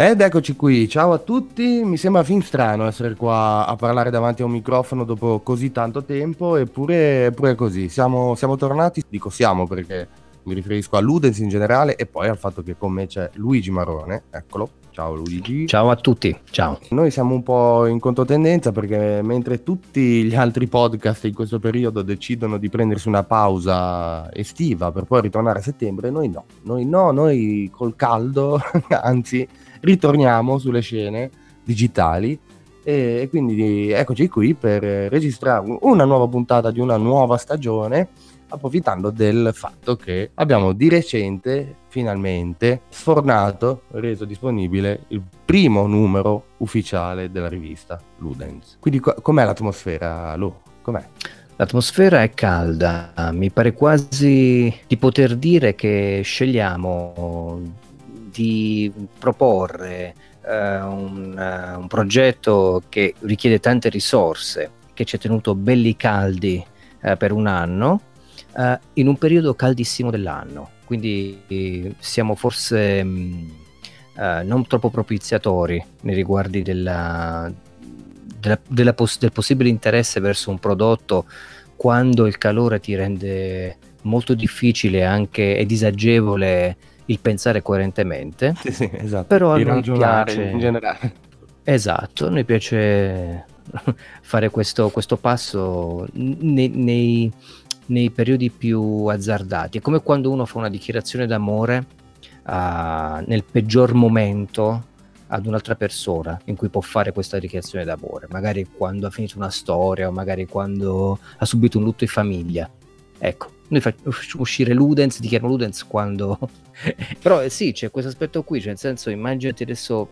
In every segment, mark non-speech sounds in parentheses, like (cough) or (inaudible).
Ed eccoci qui, ciao a tutti, mi sembra fin strano essere qua a parlare davanti a un microfono dopo così tanto tempo, eppure, è così, siamo, siamo tornati, dico siamo perché mi riferisco a Ludens in generale e poi al fatto che con me c'è Luigi Marone, eccolo, ciao Luigi. Ciao a tutti, ciao. Noi siamo un po' in controtendenza perché mentre tutti gli altri podcast in questo periodo decidono di prendersi una pausa estiva per poi ritornare a settembre, noi no, noi no, noi col caldo, (laughs) anzi ritorniamo sulle scene digitali e quindi eccoci qui per registrare una nuova puntata di una nuova stagione approfittando del fatto che abbiamo di recente finalmente sfornato, reso disponibile il primo numero ufficiale della rivista Ludens. Quindi com'è l'atmosfera, Lu? Com'è? L'atmosfera è calda, mi pare quasi di poter dire che scegliamo di proporre eh, un, uh, un, progetto che richiede tante risorse, che ci ha tenuto belli caldi eh, per un anno, eh, in un periodo caldissimo dell'anno. Quindi siamo forse mh, mm, non troppo propiziatori nei riguardi della, della, della poss- del possibile interesse verso un prodotto quando il calore ti rende molto difficile anche e disagevole il pensare coerentemente. Sì, sì, esatto. Però il a noi piace in generale. Esatto, a noi piace (laughs) fare questo, questo passo nei, nei, nei, periodi più azzardati. È come quando uno fa una dichiarazione d'amore uh, nel peggior momento ad un'altra persona in cui può fare questa dichiarazione d'amore, magari quando ha finito una storia o magari quando ha subito un lutto in famiglia. Ecco, noi facciamo uscire Ludens, dichiarano Ludens quando... (laughs) Però eh, sì, c'è questo aspetto qui, cioè nel senso immaginati adesso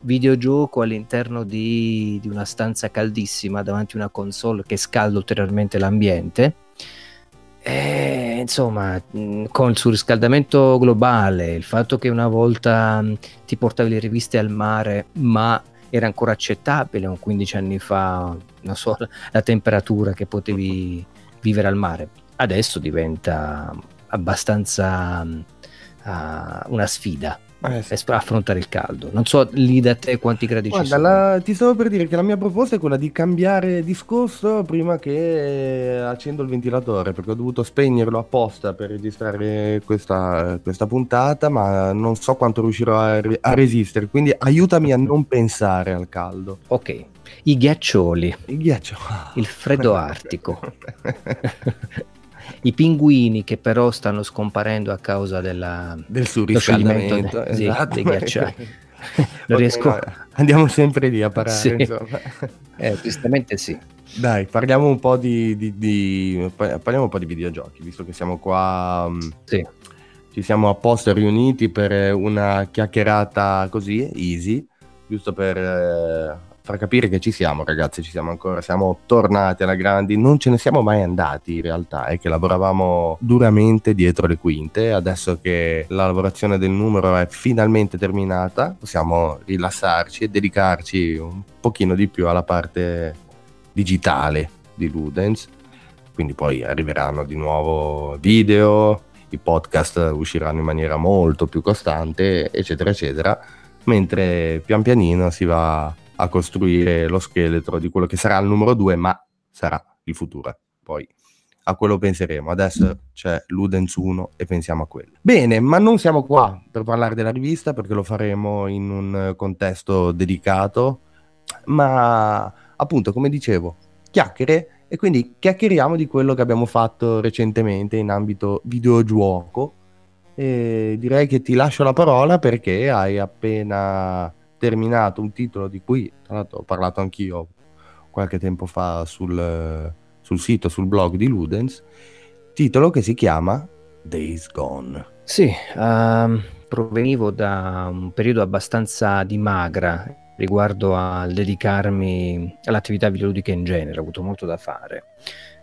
videogioco all'interno di, di, una stanza caldissima davanti a una console che scalda ulteriormente l'ambiente. E, insomma, con il surriscaldamento globale, il fatto che una volta ti portavi le riviste al mare, ma era ancora accettabile un 15 anni fa, non so, la temperatura che potevi vivere al mare adesso diventa abbastanza uh, una sfida eh sì. affrontare il caldo. Non so lì da te quanti gradi Guarda, ci sono. La, ti stavo per dire che la mia proposta è quella di cambiare discorso prima che accendo il ventilatore, perché ho dovuto spegnerlo apposta per registrare questa, questa puntata, ma non so quanto riuscirò a, a resistere. Quindi aiutami a non pensare al caldo. Ok. I ghiaccioli. I ghiaccioli. Il freddo artico. (laughs) i pinguini che però stanno scomparendo a causa della, del surriscaldamento de, esatto. sì, dei ghiacciai. (laughs) (laughs) okay, riesco... no, andiamo sempre lì a parare, sì. eh, tristemente sì. Dai, parliamo un po' di, di, di, parliamo un po' di videogiochi, visto che siamo qua. Mm, sì. Ci siamo apposta riuniti per una chiacchierata così, easy, giusto per eh, far capire che ci siamo, ragazzi, ci siamo ancora, siamo tornati alla grandi, non ce ne siamo mai andati in realtà, è che lavoravamo duramente dietro le quinte, adesso che la lavorazione del numero è finalmente terminata, possiamo rilassarci e dedicarci un pochino di più alla parte digitale di Ludens, quindi poi arriveranno di nuovo video, i podcast usciranno in maniera molto più costante, eccetera, eccetera, mentre pian pianino si va a costruire lo scheletro di quello che sarà il numero 2, ma sarà il futuro. Poi a quello penseremo. Adesso c'è Ludens 1 e pensiamo a quello. Bene, ma non siamo qua per parlare della rivista perché lo faremo in un contesto dedicato, ma appunto, come dicevo, chiacchiere e quindi chiacchieriamo di quello che abbiamo fatto recentemente in ambito videogioco. E direi che ti lascio la parola perché hai appena terminato un titolo di cui tra l'altro ho parlato anch'io qualche tempo fa sul, sul sito, sul blog di Ludens, titolo che si chiama Days Gone. Sì, uh, provenivo da un periodo abbastanza di magra riguardo al dedicarmi all'attività videoludica in genere, ho avuto molto da fare.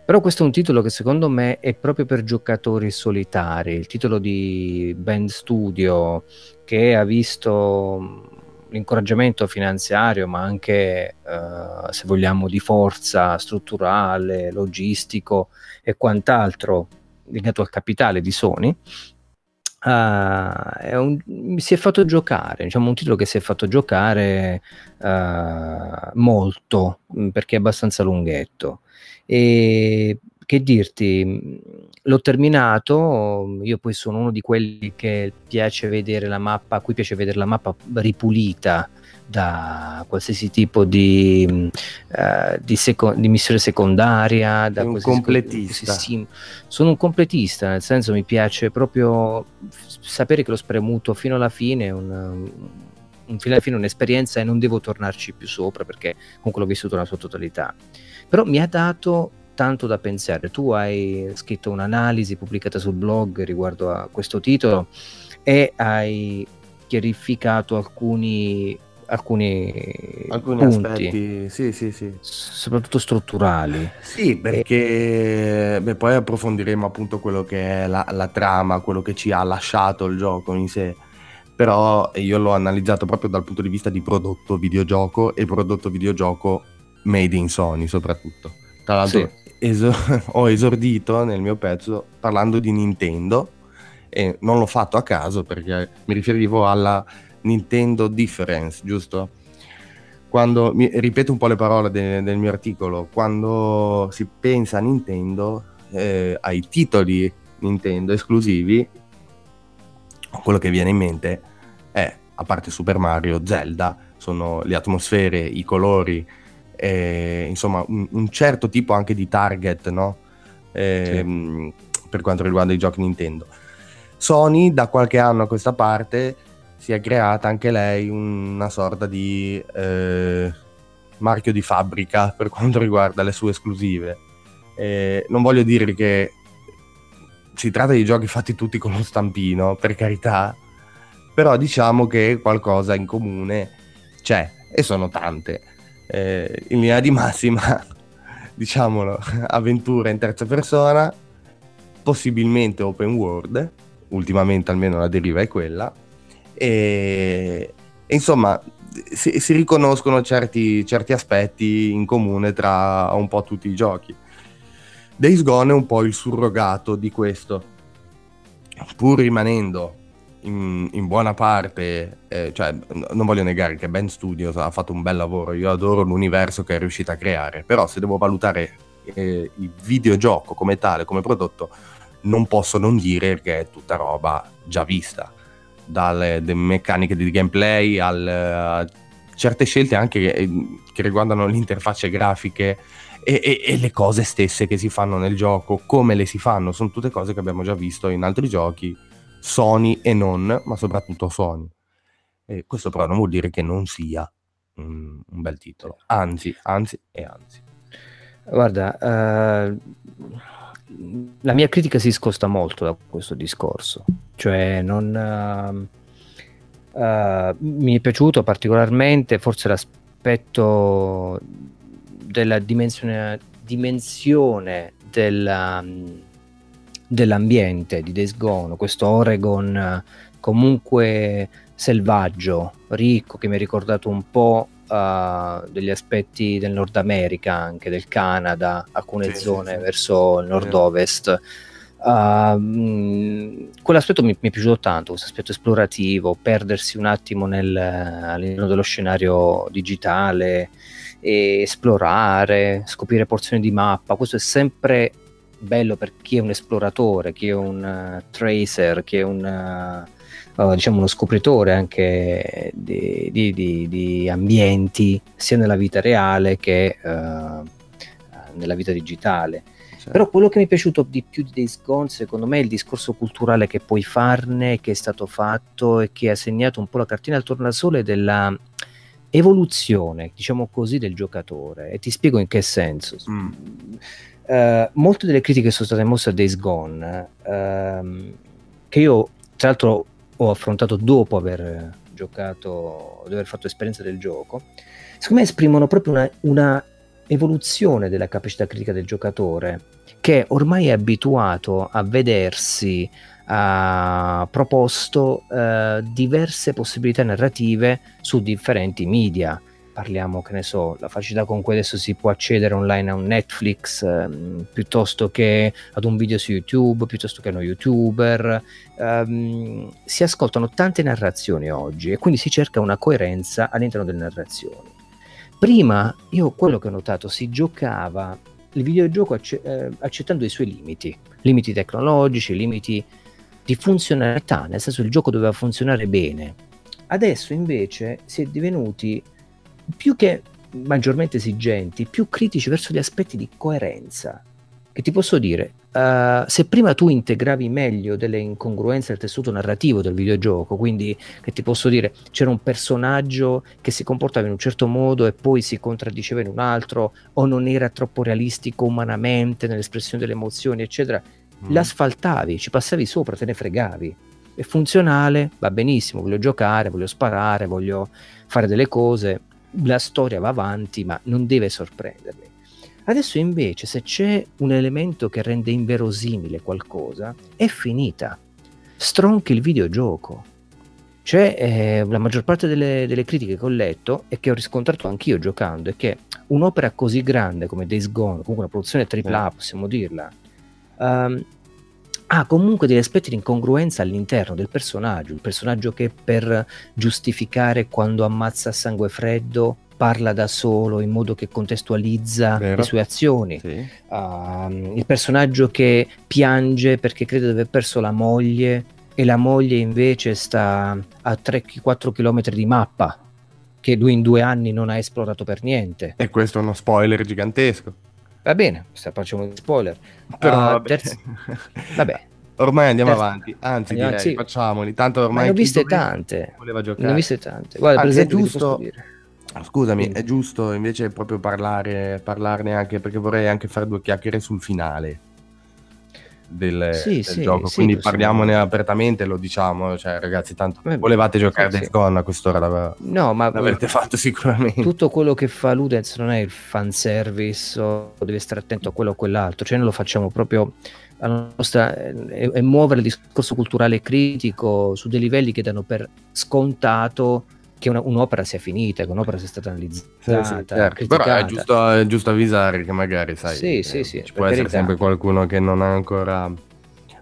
Però questo è un titolo che secondo me è proprio per giocatori solitari, il titolo di Band Studio che ha visto l'incoraggiamento finanziario, ma anche, eh, se vogliamo, di forza strutturale, logistico e quant'altro legato al capitale di Sony, Uh, è un, si è fatto giocare, diciamo un titolo che si è fatto giocare uh, molto perché è abbastanza lunghetto. E che dirti, l'ho terminato, io poi sono uno di quelli che piace vedere la mappa, a cui piace vedere la mappa ripulita da qualsiasi tipo di, uh, di, seco- di missione secondaria. Da un completista. Co- sono un completista, nel senso mi piace proprio sapere che l'ho spremuto fino alla fine, un, un fino alla fine un'esperienza e non devo tornarci più sopra perché comunque l'ho vissuto nella sua totalità. Però mi ha dato tanto da pensare. Tu hai scritto un'analisi pubblicata sul blog riguardo a questo titolo e hai chiarificato alcuni alcuni, alcuni punti, aspetti, sì, sì, sì. soprattutto strutturali. Sì, perché beh, poi approfondiremo appunto quello che è la, la, trama, quello che ci ha lasciato il gioco in sé. Però io l'ho analizzato proprio dal punto di vista di prodotto videogioco e prodotto videogioco made in Sony soprattutto. Tra l'altro sì. Esor- (laughs) ho esordito nel mio pezzo parlando di Nintendo e non l'ho fatto a caso perché mi riferivo alla Nintendo Difference, giusto? Quando, mi, ripeto un po' le parole de, del mio articolo, quando si pensa a Nintendo, eh, ai titoli Nintendo esclusivi, quello che viene in mente è, a parte Super Mario, Zelda, sono le atmosfere, i colori, eh, insomma un, un, certo tipo anche di target, no? Eh, sì. Per quanto riguarda i giochi Nintendo. Sony da qualche anno a questa parte si è creata anche lei una sorta di eh, marchio di fabbrica (laughs) per quanto riguarda le sue esclusive. Non voglio dire che si tratta di giochi fatti tutti con lo stampino, per carità, però diciamo che qualcosa in comune c'è e sono tante. Eh, in linea di massima, (laughs) diciamolo, (laughs) avventura in terza persona, possibilmente open world, ultimamente almeno la deriva è quella, e, e insomma si, si, riconoscono certi, certi aspetti in comune tra un po' tutti i giochi. Days Gone è un po' il surrogato di questo, pur rimanendo in, in buona parte, eh, cioè non voglio negare che Ben Studios ha fatto un bel lavoro, io adoro l'universo che è riuscita a creare, però se devo valutare eh, il videogioco come tale, come prodotto, non posso non dire che è tutta roba già vista dalle meccaniche di gameplay al, a certe scelte anche che, che riguardano le interfacce grafiche e, e, e, le cose stesse che si fanno nel gioco, come le si fanno, sono tutte cose che abbiamo già visto in altri giochi, Sony e non, ma soprattutto Sony. E questo però non vuol dire che non sia un, un bel titolo, anzi, anzi e anzi. Guarda, uh, la mia critica si scosta molto da questo discorso, cioè non... Uh, uh, mi è piaciuto particolarmente forse l'aspetto della dimensione, dimensione della, dell'ambiente di Days Gone, questo Oregon comunque selvaggio, ricco, che mi ha ricordato un po' uh, degli aspetti del Nord America, anche del Canada, alcune sì, zone sì, sì. verso il nord-ovest. Uh, quell'aspetto mi, mi, è piaciuto tanto, questo aspetto esplorativo, perdersi un attimo nel, all'interno dello scenario digitale, esplorare, scoprire porzioni di mappa. Questo è sempre bello per chi è un esploratore, chi è un uh, tracer, chi è un uh, diciamo uno scopritore anche di, di, di, di, ambienti sia nella vita reale che uh, nella vita digitale. Certo. Però quello che mi è piaciuto di più di Days Gone, secondo me, è il discorso culturale che puoi farne, che è stato fatto e che ha segnato un po' la cartina al tornasole della evoluzione, diciamo così, del giocatore. E ti spiego in che senso. Mm. Uh, molte delle critiche sono state mosse a Days Gone, uh, che io tra l'altro ho affrontato dopo aver giocato, dopo aver fatto esperienza del gioco, secondo me esprimono proprio una, una evoluzione della capacità critica del giocatore che ormai è abituato a vedersi ha proposto uh, diverse possibilità narrative su differenti media. Parliamo, che ne so, la facilità con cui adesso si può accedere online a un Netflix ehm, piuttosto che ad un video su YouTube, piuttosto che a uno youtuber. Ehm, si ascoltano tante narrazioni oggi e quindi si cerca una coerenza all'interno delle narrazioni. Prima, io quello che ho notato, si giocava il videogioco acce- eh, accettando i suoi limiti, limiti tecnologici, limiti di funzionalità, nel senso il gioco doveva funzionare bene. Adesso invece si è divenuti più che maggiormente esigenti, più critici verso gli aspetti di coerenza. Che ti posso dire, uh, se prima tu integravi meglio delle incongruenze del tessuto narrativo del videogioco, quindi che ti posso dire, c'era un personaggio che si comportava in un certo modo e poi si contraddiceva in un altro, o non era troppo realistico umanamente nell'espressione delle emozioni, eccetera, mm. l'asfaltavi, ci passavi sopra, te ne fregavi. È funzionale, va benissimo, voglio giocare, voglio sparare, voglio fare delle cose, la storia va avanti, ma non deve sorprendermi. Adesso invece se c'è un elemento che rende inverosimile qualcosa, è finita. Stronchi il videogioco. Cioè, eh, la maggior parte delle, delle, critiche che ho letto e che ho riscontrato anch'io giocando è che un'opera così grande come Days Gone, comunque una produzione AAA, possiamo dirla, um, ha comunque degli aspetti di incongruenza all'interno del personaggio, il personaggio che per giustificare quando ammazza a sangue freddo parla da solo in modo che contestualizza Vero. le sue azioni, sì. uh, il personaggio che piange perché crede di aver perso la moglie e la moglie invece sta a 3-4 km di mappa che lui in due anni non ha esplorato per niente. E questo è uno spoiler gigantesco. Va bene, facciamo un spoiler. (laughs) Però uh, vabbè. Terz... vabbè. Ormai andiamo terz... avanti, anzi andiamo, direi, sì. facciamoli, tanto ormai... ne ho viste tante. Ne ho viste tante. Guarda, ah, per esempio, è giusto... Scusami, Quindi. è giusto invece proprio parlare, parlarne anche perché vorrei anche fare due chiacchiere sul finale del, sì, del sì, gioco. Sì, Quindi parliamone apertamente, lo diciamo, cioè ragazzi, tanto Beh, volevate giocare sì, Days Gone a quest'ora l'av- no, ma l'avrete fatto sicuramente. Tutto quello che fa Ludens non è il fanservice o deve stare attento a quello o quell'altro, cioè noi lo facciamo proprio la nostra, è, è muovere il discorso culturale e critico su dei livelli che danno per scontato che una, un'opera sia finita, che un'opera sia stata analizzata. Sì, sì, certo. Però è giusto, è giusto, avvisare che magari, sai, sì, eh, sì, sì, ci può essere sempre qualcuno che non ha ancora...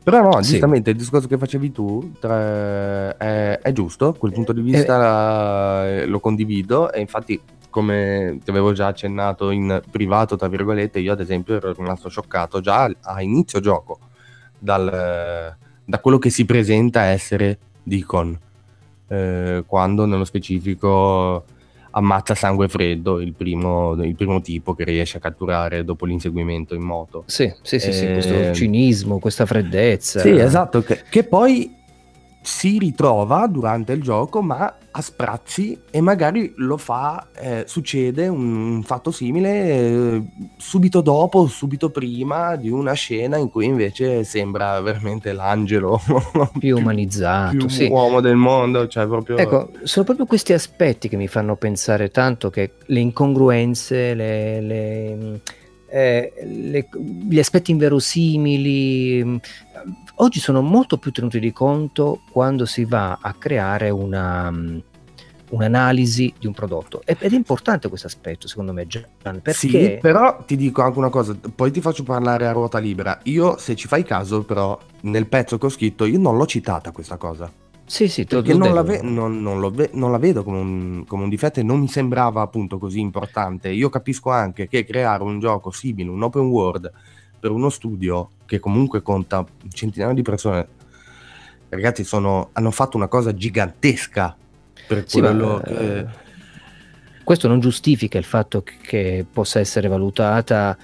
Però no, giustamente il discorso che facevi tu tra, è, è, giusto, quel punto di vista eh, lo condivido e infatti come ti avevo già accennato in privato, tra virgolette, io ad esempio ero rimasto scioccato già a inizio gioco dal, da quello che si presenta essere Deacon eh, quando nello specifico ammazza sangue freddo il primo, il primo, tipo che riesce a catturare dopo l'inseguimento in moto. Sì, sì, sì, eh, sì questo cinismo, questa freddezza. Sì, esatto, che, che poi si ritrova durante il gioco, ma a sprazzi e magari lo fa, eh, succede un, un, fatto simile eh, subito dopo, subito prima di una scena in cui invece sembra veramente l'angelo (laughs) più umanizzato, più sì. uomo del mondo. Cioè proprio... Ecco, sono proprio questi aspetti che mi fanno pensare tanto che le incongruenze, le, le, eh, le, gli aspetti inverosimili oggi sono molto più tenuti di conto quando si va a creare una, mm, un'analisi di un prodotto. Ed è importante questo aspetto secondo me Gian, perché sì, però ti dico anche una cosa poi ti faccio parlare a ruota libera. Io se ci fai caso però nel pezzo che ho scritto io non l'ho citata questa cosa. Sì, sì, perché non la, ve- non, non, ve- non la, vedo come un, come un, difetto e non mi sembrava appunto così importante. Io capisco anche che creare un gioco simile, un open world, per uno studio che comunque conta centinaia di persone, ragazzi, sono, hanno fatto una cosa gigantesca per sì, quello ma, che... Eh, questo non giustifica il fatto che, possa essere valutata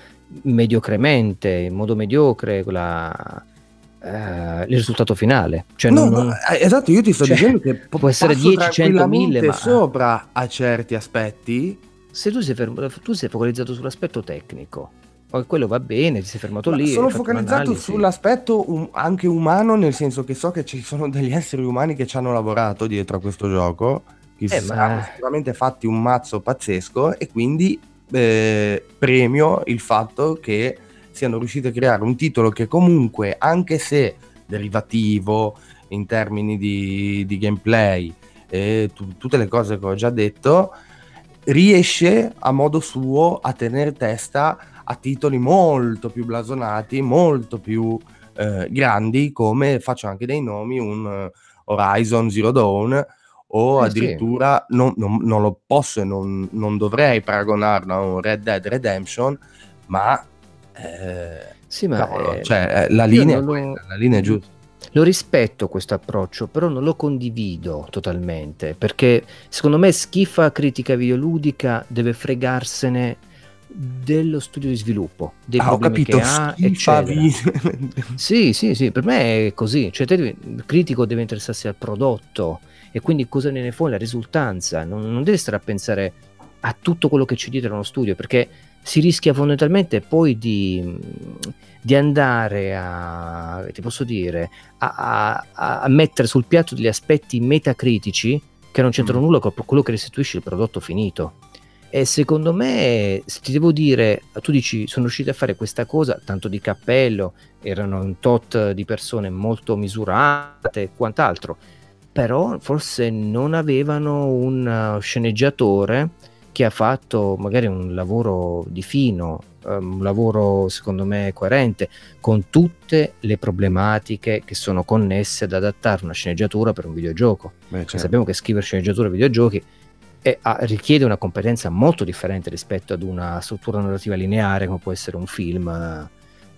mediocremente, in modo mediocre, la, Uh, il risultato finale. Cioè no, non, eh, esatto, io ti sto cioè, dicendo che può essere 10, 100, 1000, ma sopra a certi aspetti. Se tu sei, fermo, tu sei focalizzato sull'aspetto tecnico, poi quello va bene, ti sei fermato Ma lì. Sono focalizzato sull'aspetto um, anche umano, nel senso che so che ci sono (laughs) degli esseri umani che ci hanno lavorato dietro a questo gioco, che eh, si ma... sicuramente fatti un mazzo pazzesco e quindi eh, premio il fatto che siano riusciti a creare un titolo che comunque, anche se derivativo in termini di, di gameplay e t- tutte le cose che ho già detto, riesce a modo suo a tenere testa a titoli molto più blasonati, molto più eh, grandi, come faccio anche dei nomi, un uh, Horizon Zero Dawn o eh addirittura sì. non, non, non, lo posso e non, non, dovrei paragonarlo a un Red Dead Redemption, ma, eh, sì, ma cavolo, eh, cioè, eh, la, linea lo, la linea è giusta. Lo rispetto questo approccio, però non lo condivido totalmente, perché secondo me schifa critica videoludica deve fregarsene dello studio di sviluppo, dei ah, problemi capito, che ha, (laughs) (laughs) sì, sì, sì, per me è così, cioè te, il critico deve interessarsi al prodotto e quindi cosa ne fuori la risultanza, non, non deve stare a pensare a tutto quello che c'è dietro uno studio, perché si rischia fondamentalmente poi di, di andare a, ti posso dire, a, a, a, mettere sul piatto degli aspetti metacritici che non c'entrano mm. nulla con quello che restituisce il prodotto finito. E secondo me, se ti devo dire, tu dici sono riusciti a fare questa cosa, tanto di cappello, erano un tot di persone molto misurate e quant'altro, però forse non avevano un sceneggiatore che ha fatto magari un lavoro di fino, um, un lavoro secondo me coerente, con tutte le problematiche che sono connesse ad adattare una sceneggiatura per un videogioco. Beh, certo. Sappiamo che scrivere sceneggiatura per videogiochi è, ha, richiede una competenza molto differente rispetto ad una struttura narrativa lineare come può essere un film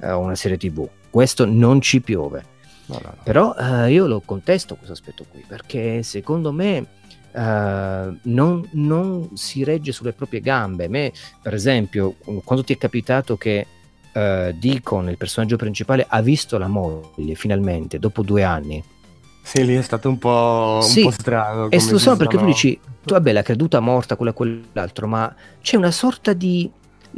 eh, o una serie tv. Questo non ci piove. No, no, no. Però eh, io lo contesto questo aspetto qui perché secondo me eh, non, non, si regge sulle proprie gambe. A me, per esempio, quando ti è capitato che uh, Deacon, il personaggio principale, ha visto la moglie finalmente dopo due anni sì, lì è stato un po', sì, un po strano. È stato strano perché tu dici, tu vabbè, la creduta morta, quella e quell'altro, ma c'è una sorta di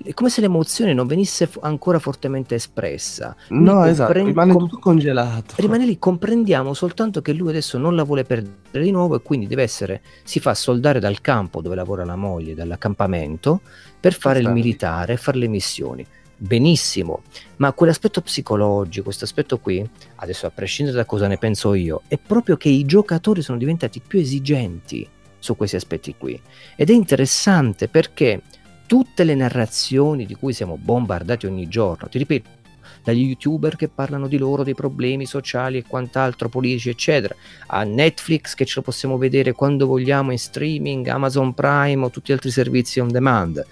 è come se l'emozione non venisse f- ancora fortemente espressa. No, esatto, rimane tutto congelato. Rimane lì, comprendiamo soltanto che lui adesso non la vuole perdere di nuovo e quindi deve essere, si fa soldare dal campo dove lavora la moglie, dall'accampamento, per fare il militare, fare le missioni benissimo, ma quell'aspetto psicologico, questo aspetto qui, adesso a prescindere da cosa ne penso io, è proprio che i giocatori sono diventati più esigenti su questi aspetti qui. Ed è interessante perché tutte le narrazioni di cui siamo bombardati ogni giorno, ti ripeto, dagli youtuber che parlano di loro, dei problemi sociali e quant'altro, politici, eccetera, a Netflix che ce lo possiamo vedere quando vogliamo in streaming, Amazon Prime o tutti gli altri servizi on demand.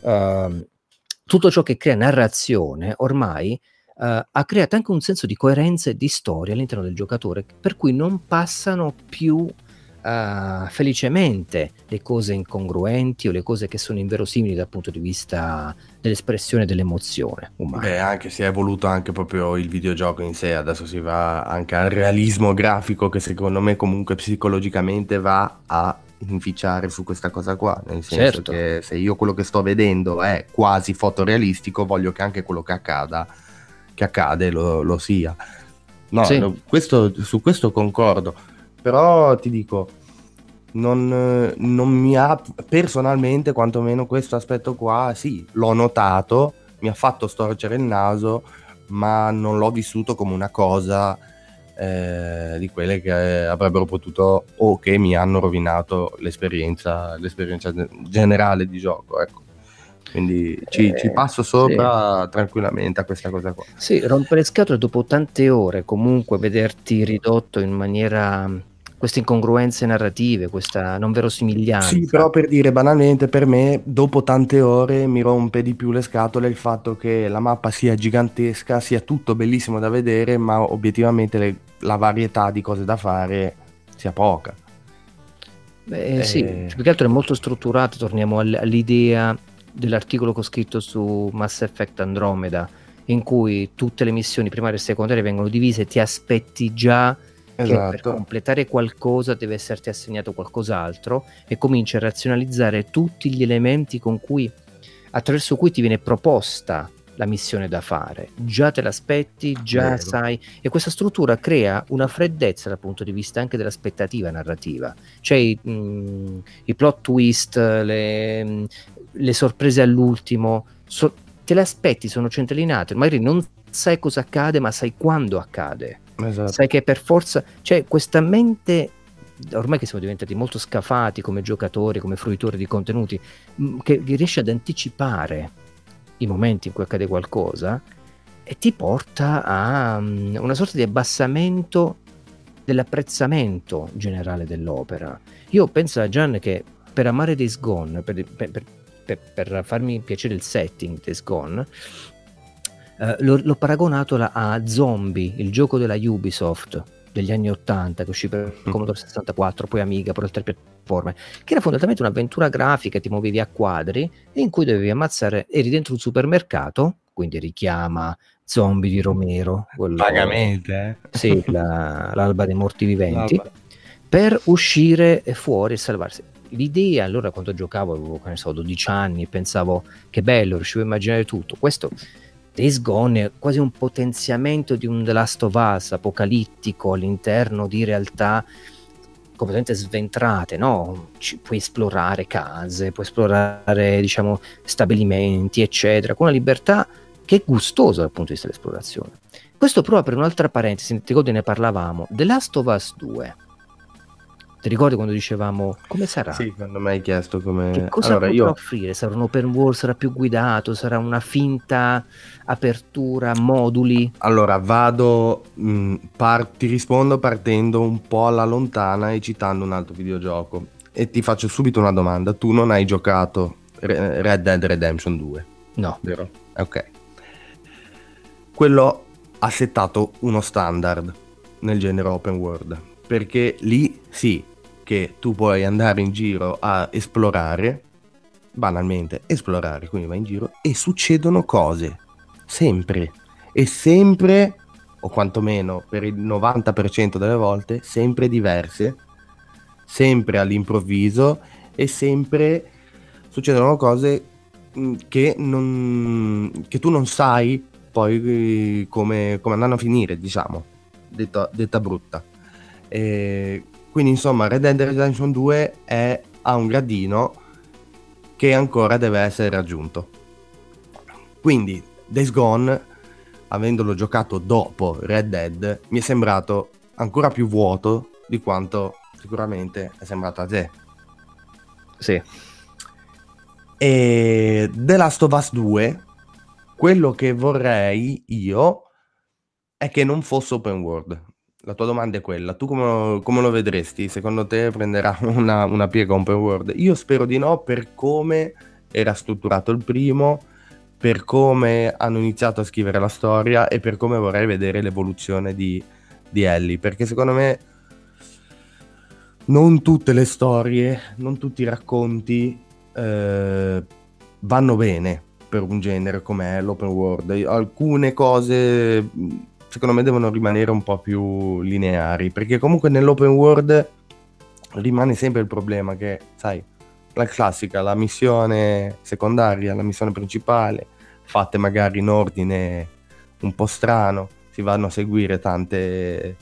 Uh, tutto ciò che crea narrazione ormai uh, ha creato anche un senso di coerenza e di storia all'interno del giocatore, per cui non passano più uh, felicemente le cose incongruenti o le cose che sono inverosimili dal punto di vista dell'espressione dell'emozione umana. Beh, anche si è evoluto anche proprio il videogioco in sé, adesso si va anche al realismo grafico che secondo me comunque psicologicamente va a inficiare su questa cosa qua, nel senso certo. che se io quello che sto vedendo è quasi fotorealistico, voglio che anche quello che accada, che accade lo, lo sia. No, sì. no questo, su questo concordo, però ti dico, non, non mi ha personalmente, quantomeno questo aspetto qua, sì, l'ho notato, mi ha fatto storcere il naso, ma non l'ho vissuto come una cosa eh, di quelle che avrebbero potuto o che mi hanno rovinato l'esperienza, l'esperienza generale di gioco. Ecco. Quindi ci, eh, ci passo sopra sì. tranquillamente a questa cosa qua. Sì, rompere scatole dopo tante ore, comunque vederti ridotto in maniera queste incongruenze narrative, questa non verosimiglianza. Sì, però per dire banalmente, per me, dopo tante ore mi rompe di più le scatole il fatto che la mappa sia gigantesca, sia tutto bellissimo da vedere, ma obiettivamente le, la varietà di cose da fare sia poca. Beh, eh, sì, più che altro è molto strutturato, torniamo all'idea dell'articolo che ho scritto su Mass Effect Andromeda, in cui tutte le missioni primarie e secondarie vengono divise ti aspetti già esatto. per completare qualcosa deve esserti assegnato qualcos'altro e cominci a razionalizzare tutti gli elementi cui, attraverso cui ti viene proposta la missione da fare. Già te l'aspetti, già Vero. sai, e questa struttura crea una freddezza dal punto di vista anche dell'aspettativa narrativa. Cioè i, mh, mm, i plot twist, le, mh, mm, le sorprese all'ultimo, so, te le aspetti, sono centellinate, magari non sai cosa accade, ma sai quando accade. Esatto. Sai che per forza, cioè questa mente ormai che siamo diventati molto scafati come giocatori, come fruitori di contenuti, che, che riesce ad anticipare i momenti in cui accade qualcosa e ti porta a um, una sorta di abbassamento dell'apprezzamento generale dell'opera. Io penso a Gian che per amare Days Gone, per, per, per, per farmi piacere il setting Days Gone, eh, l'ho, l'ho, paragonato a Zombie, il gioco della Ubisoft degli anni 80 che uscì per mm. Commodore 64, poi Amiga, per altre piattaforme, che era fondamentalmente un'avventura grafica, ti muovevi a quadri e in cui dovevi ammazzare, eri dentro un supermercato, quindi richiama Zombie di Romero. Quello, Vagamente, eh? Sì, la, l'alba dei morti viventi, l'alba. per uscire fuori e salvarsi l'idea allora quando giocavo avevo so, 12 anni e pensavo che bello riuscivo a immaginare tutto questo Days Gone è quasi un potenziamento di un The Last of Us apocalittico all'interno di realtà completamente sventrate, no? Ci puoi esplorare case, puoi esplorare, diciamo, stabilimenti, eccetera, con una libertà che è gustosa dal punto di vista dell'esplorazione. Questo però apre un'altra parentesi, ti ricordi ne parlavamo, The Last of Us 2 ti ricordi quando dicevamo come sarà? Sì, quando mi hai chiesto come... Che cosa allora, io... offrire? Sarà un open world, sarà più guidato, sarà una finta apertura, moduli? Allora, vado, mh, mm, par- ti rispondo partendo un po' alla lontana e citando un altro videogioco. E ti faccio subito una domanda. Tu non hai giocato Red Dead Redemption 2? No. Vero? Ok. Quello ha settato uno standard nel genere open world perché lì sì, che tu puoi andare in giro a esplorare, banalmente esplorare, quindi vai in giro e succedono cose, sempre, e sempre, o quantomeno per il 90% delle volte, sempre diverse, sempre all'improvviso e sempre succedono cose mm, che, non, che tu non sai poi eh, come, come andranno a finire, diciamo, detta, detta brutta. E quindi insomma Red Dead Redemption 2 è a un gradino che ancora deve essere raggiunto. Quindi Days Gone, avendolo giocato dopo Red Dead, mi è sembrato ancora più vuoto di quanto sicuramente è sembrato a te. Sì. E The Last of Us 2, quello che vorrei io è che non fosse open world la tua domanda è quella, tu come, come lo vedresti? Secondo te prenderà (laughs) una, una, piega open world? Io spero di no per come era strutturato il primo, per come hanno iniziato a scrivere la storia e per come vorrei vedere l'evoluzione di, di Ellie, perché secondo me non tutte le storie, non tutti i racconti eh, vanno bene per un genere come l'open world. Alcune cose secondo me devono rimanere un po' più lineari, perché comunque nell'open world rimane sempre il problema che, sai, la classica, la missione secondaria, la missione principale, fatte magari in ordine un po' strano, si vanno a seguire tante,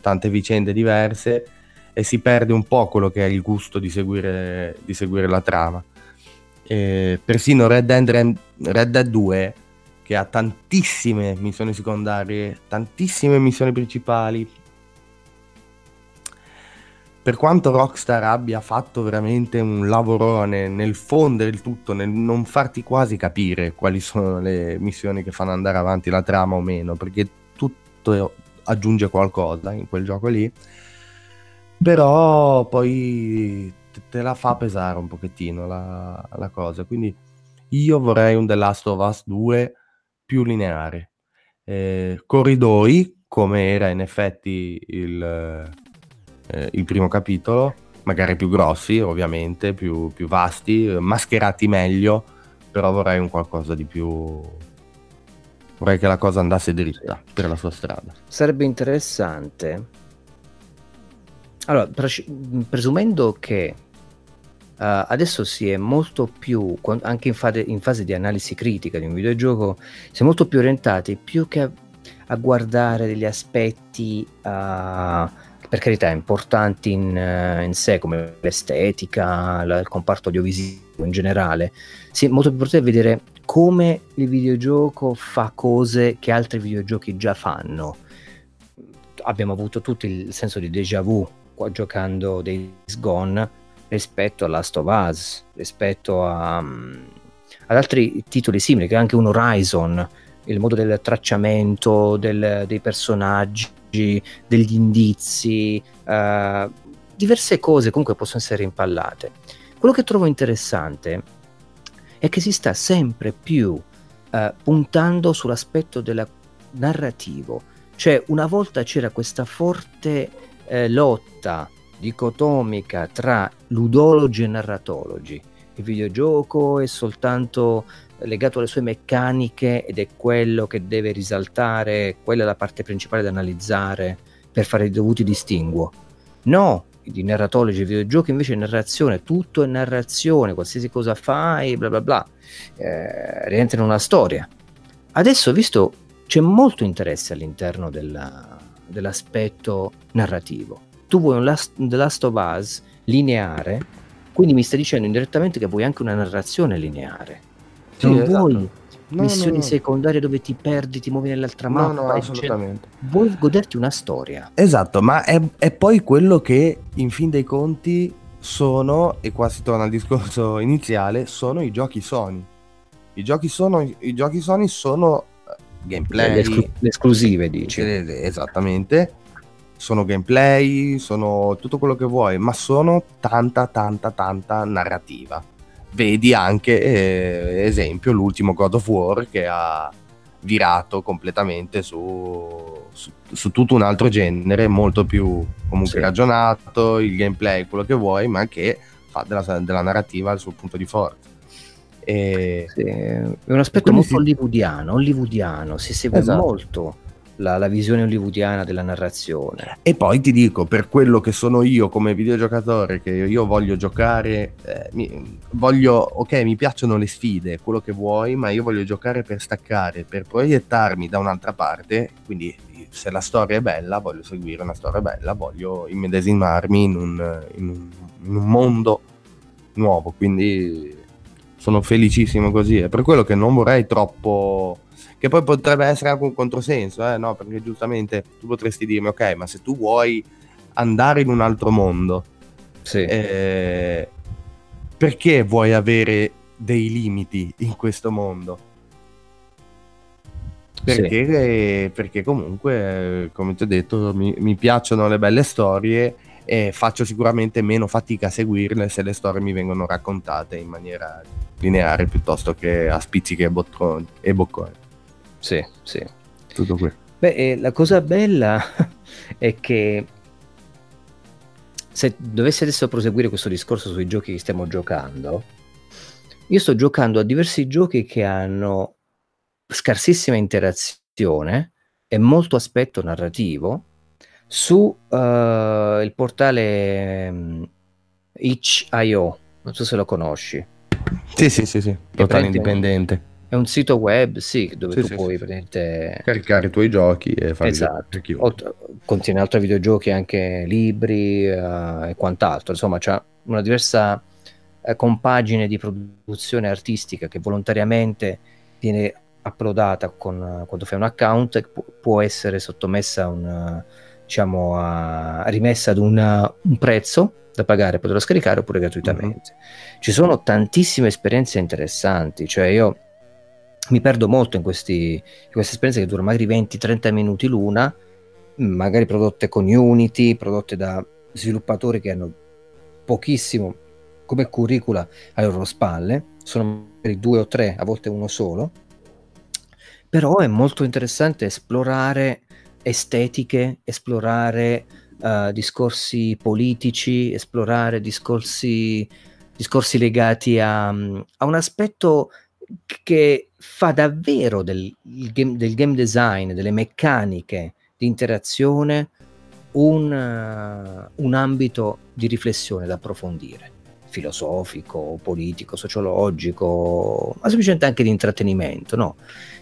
tante vicende diverse e si perde un po' quello che è il gusto di seguire, di seguire la trama. E persino Red Dead, Red Dead 2 che ha tantissime missioni secondarie, tantissime missioni principali. Per quanto Rockstar abbia fatto veramente un lavorone nel fondere il tutto, nel non farti quasi capire quali sono le missioni che fanno andare avanti la trama o meno, perché tutto aggiunge qualcosa in quel gioco lì, però poi te la fa pesare un pochettino la, la cosa. Quindi io vorrei un The Last of Us 2 più lineare. Eh, corridoi, come era in effetti il, eh, il, primo capitolo, magari più grossi ovviamente, più, più vasti, mascherati meglio, però vorrei un qualcosa di più... Vorrei che la cosa andasse dritta per la sua strada. Sarebbe interessante. Allora, pres- presumendo che Uh, adesso si è molto più, anche in fase, in fase, di analisi critica di un videogioco, si è molto più orientati più che a, a guardare degli aspetti, uh, per carità, importanti in, uh, in, sé, come l'estetica, la, il comparto audiovisivo in generale, si è molto più portati a vedere come il videogioco fa cose che altri videogiochi già fanno. Abbiamo avuto tutti il senso di déjà vu giocando Days Gone rispetto a Last of Us, rispetto a, um, ad altri titoli simili, che anche un Horizon, il modo del tracciamento del, dei personaggi, degli indizi, uh, diverse cose comunque possono essere impallate. Quello che trovo interessante è che si sta sempre più uh, puntando sull'aspetto del narrativo, cioè una volta c'era questa forte eh, lotta dicotomica tra ludologi e narratologi. Il videogioco è soltanto legato alle sue meccaniche ed è quello che deve risaltare, quella è la parte principale da analizzare per fare i dovuti distinguo. No, di narratologi e videogiochi invece è narrazione, tutto è narrazione, qualsiasi cosa fai, bla bla bla, eh, rientra in una storia. Adesso, visto c'è molto interesse all'interno della, dell'aspetto narrativo. Tu vuoi un last, The Last of Us lineare, quindi mi stai dicendo indirettamente che vuoi anche una narrazione lineare. Sì, non esatto. vuoi no, missioni no, no. secondarie dove ti perdi, ti muovi nell'altra mappa. No, no, assolutamente. Vuoi goderti una storia. Esatto, ma è, è poi quello che in fin dei conti sono, e qua si torna al discorso (laughs) iniziale, sono i giochi Sony. I giochi, sono, i giochi Sony sono gameplay. Le, le esclusive, dici. Esattamente. Sono gameplay, sono tutto quello che vuoi, ma sono tanta, tanta, tanta narrativa. Vedi anche, eh, esempio, l'ultimo God of War che ha virato completamente su, su, su tutto un altro genere, molto più comunque sì. ragionato, il gameplay, quello che vuoi, ma che fa della, della narrativa il suo punto di forza. E... Sì, è un aspetto molto si... hollywoodiano, hollywoodiano, si segue esatto. molto la, la, visione hollywoodiana della narrazione. E poi ti dico, per quello che sono io come videogiocatore, che io voglio giocare, eh, mi, voglio, ok, mi piacciono le sfide, quello che vuoi, ma io voglio giocare per staccare, per proiettarmi da un'altra parte, quindi se la storia è bella, voglio seguire una storia bella, voglio immedesimarmi in un, in un, in un mondo nuovo, quindi sono felicissimo così. È per quello che non vorrei troppo. Che poi potrebbe essere anche un controsenso, eh? no? Perché giustamente tu potresti dirmi, ok, ma se tu vuoi andare in un altro mondo, sì. eh, perché vuoi avere dei limiti in questo mondo? Perché, sì. perché comunque, come ti ho detto, mi, mi piacciono le belle storie e faccio sicuramente meno fatica a seguirle se le storie mi vengono raccontate in maniera lineare piuttosto che a spizzichi e, bottoni, e bocconi. Sì, sì. Tutto qui. Beh, eh, la cosa bella (laughs) è che se dovessi adesso proseguire questo discorso sui giochi che stiamo giocando, io sto giocando a diversi giochi che hanno scarsissima interazione e molto aspetto narrativo su uh, il portale um, itch.io, non so se lo conosci. Sì, sì, sì, sì. totale indipendente. È un sito web, sì, dove sì, tu sì, puoi sì. caricare i tuoi giochi e fare esatto. contiene altri videogiochi, anche libri uh, e quant'altro. Insomma, c'è una diversa uh, compagine di produzione artistica che volontariamente viene uploadata con, uh, quando fai un account e pu- può essere sottomessa a un, diciamo, a, rimessa ad una, un prezzo da pagare, poterlo scaricare oppure gratuitamente. Mm-hmm. Ci sono tantissime esperienze interessanti, cioè io mi perdo molto in, questi, in queste esperienze che durano magari 20-30 minuti l'una, magari prodotte con Unity, prodotte da sviluppatori che hanno pochissimo come curricula alle loro spalle, sono magari due o tre, a volte uno solo, però è molto interessante esplorare estetiche, esplorare uh, discorsi politici, esplorare discorsi, discorsi legati a, a, un aspetto che fa davvero del, game, del game design, delle meccaniche di interazione, un, uh, un ambito di riflessione da approfondire filosofico, politico, sociologico, ma semplicemente anche di intrattenimento, no?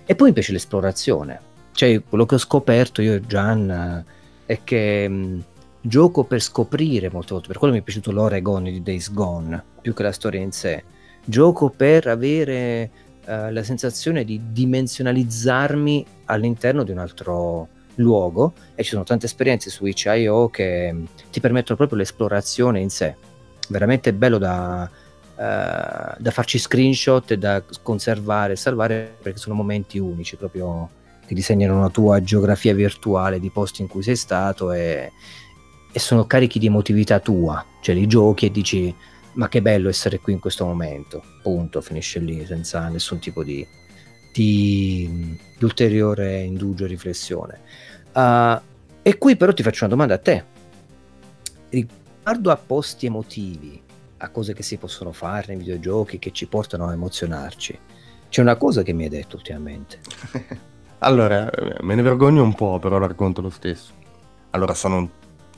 E poi invece l'esplorazione. Cioè, quello che ho scoperto io e Gian è che mh, gioco per scoprire molte volte, per quello mi è piaciuto l'Oregon di Days Gone, più che la storia in sé. Gioco per avere uh, la sensazione di dimensionalizzarmi all'interno di un altro luogo e ci sono tante esperienze su itch.io che mm, ti permettono proprio l'esplorazione in sé. Veramente bello da, uh, da farci screenshot e da conservare e salvare perché sono momenti unici proprio che disegnano una tua geografia virtuale di posti in cui sei stato e, e sono carichi di emotività tua, cioè li giochi e dici ma che bello essere qui in questo momento, punto, finisce lì senza nessun tipo di, di, di ulteriore indugio e riflessione. Uh, e qui però ti faccio una domanda a te. Riguardo a posti emotivi, a cose che si possono fare nei videogiochi che ci portano a emozionarci, c'è una cosa che mi hai detto ultimamente. (laughs) allora, me ne vergogno un po', però la racconto lo stesso. Allora, sono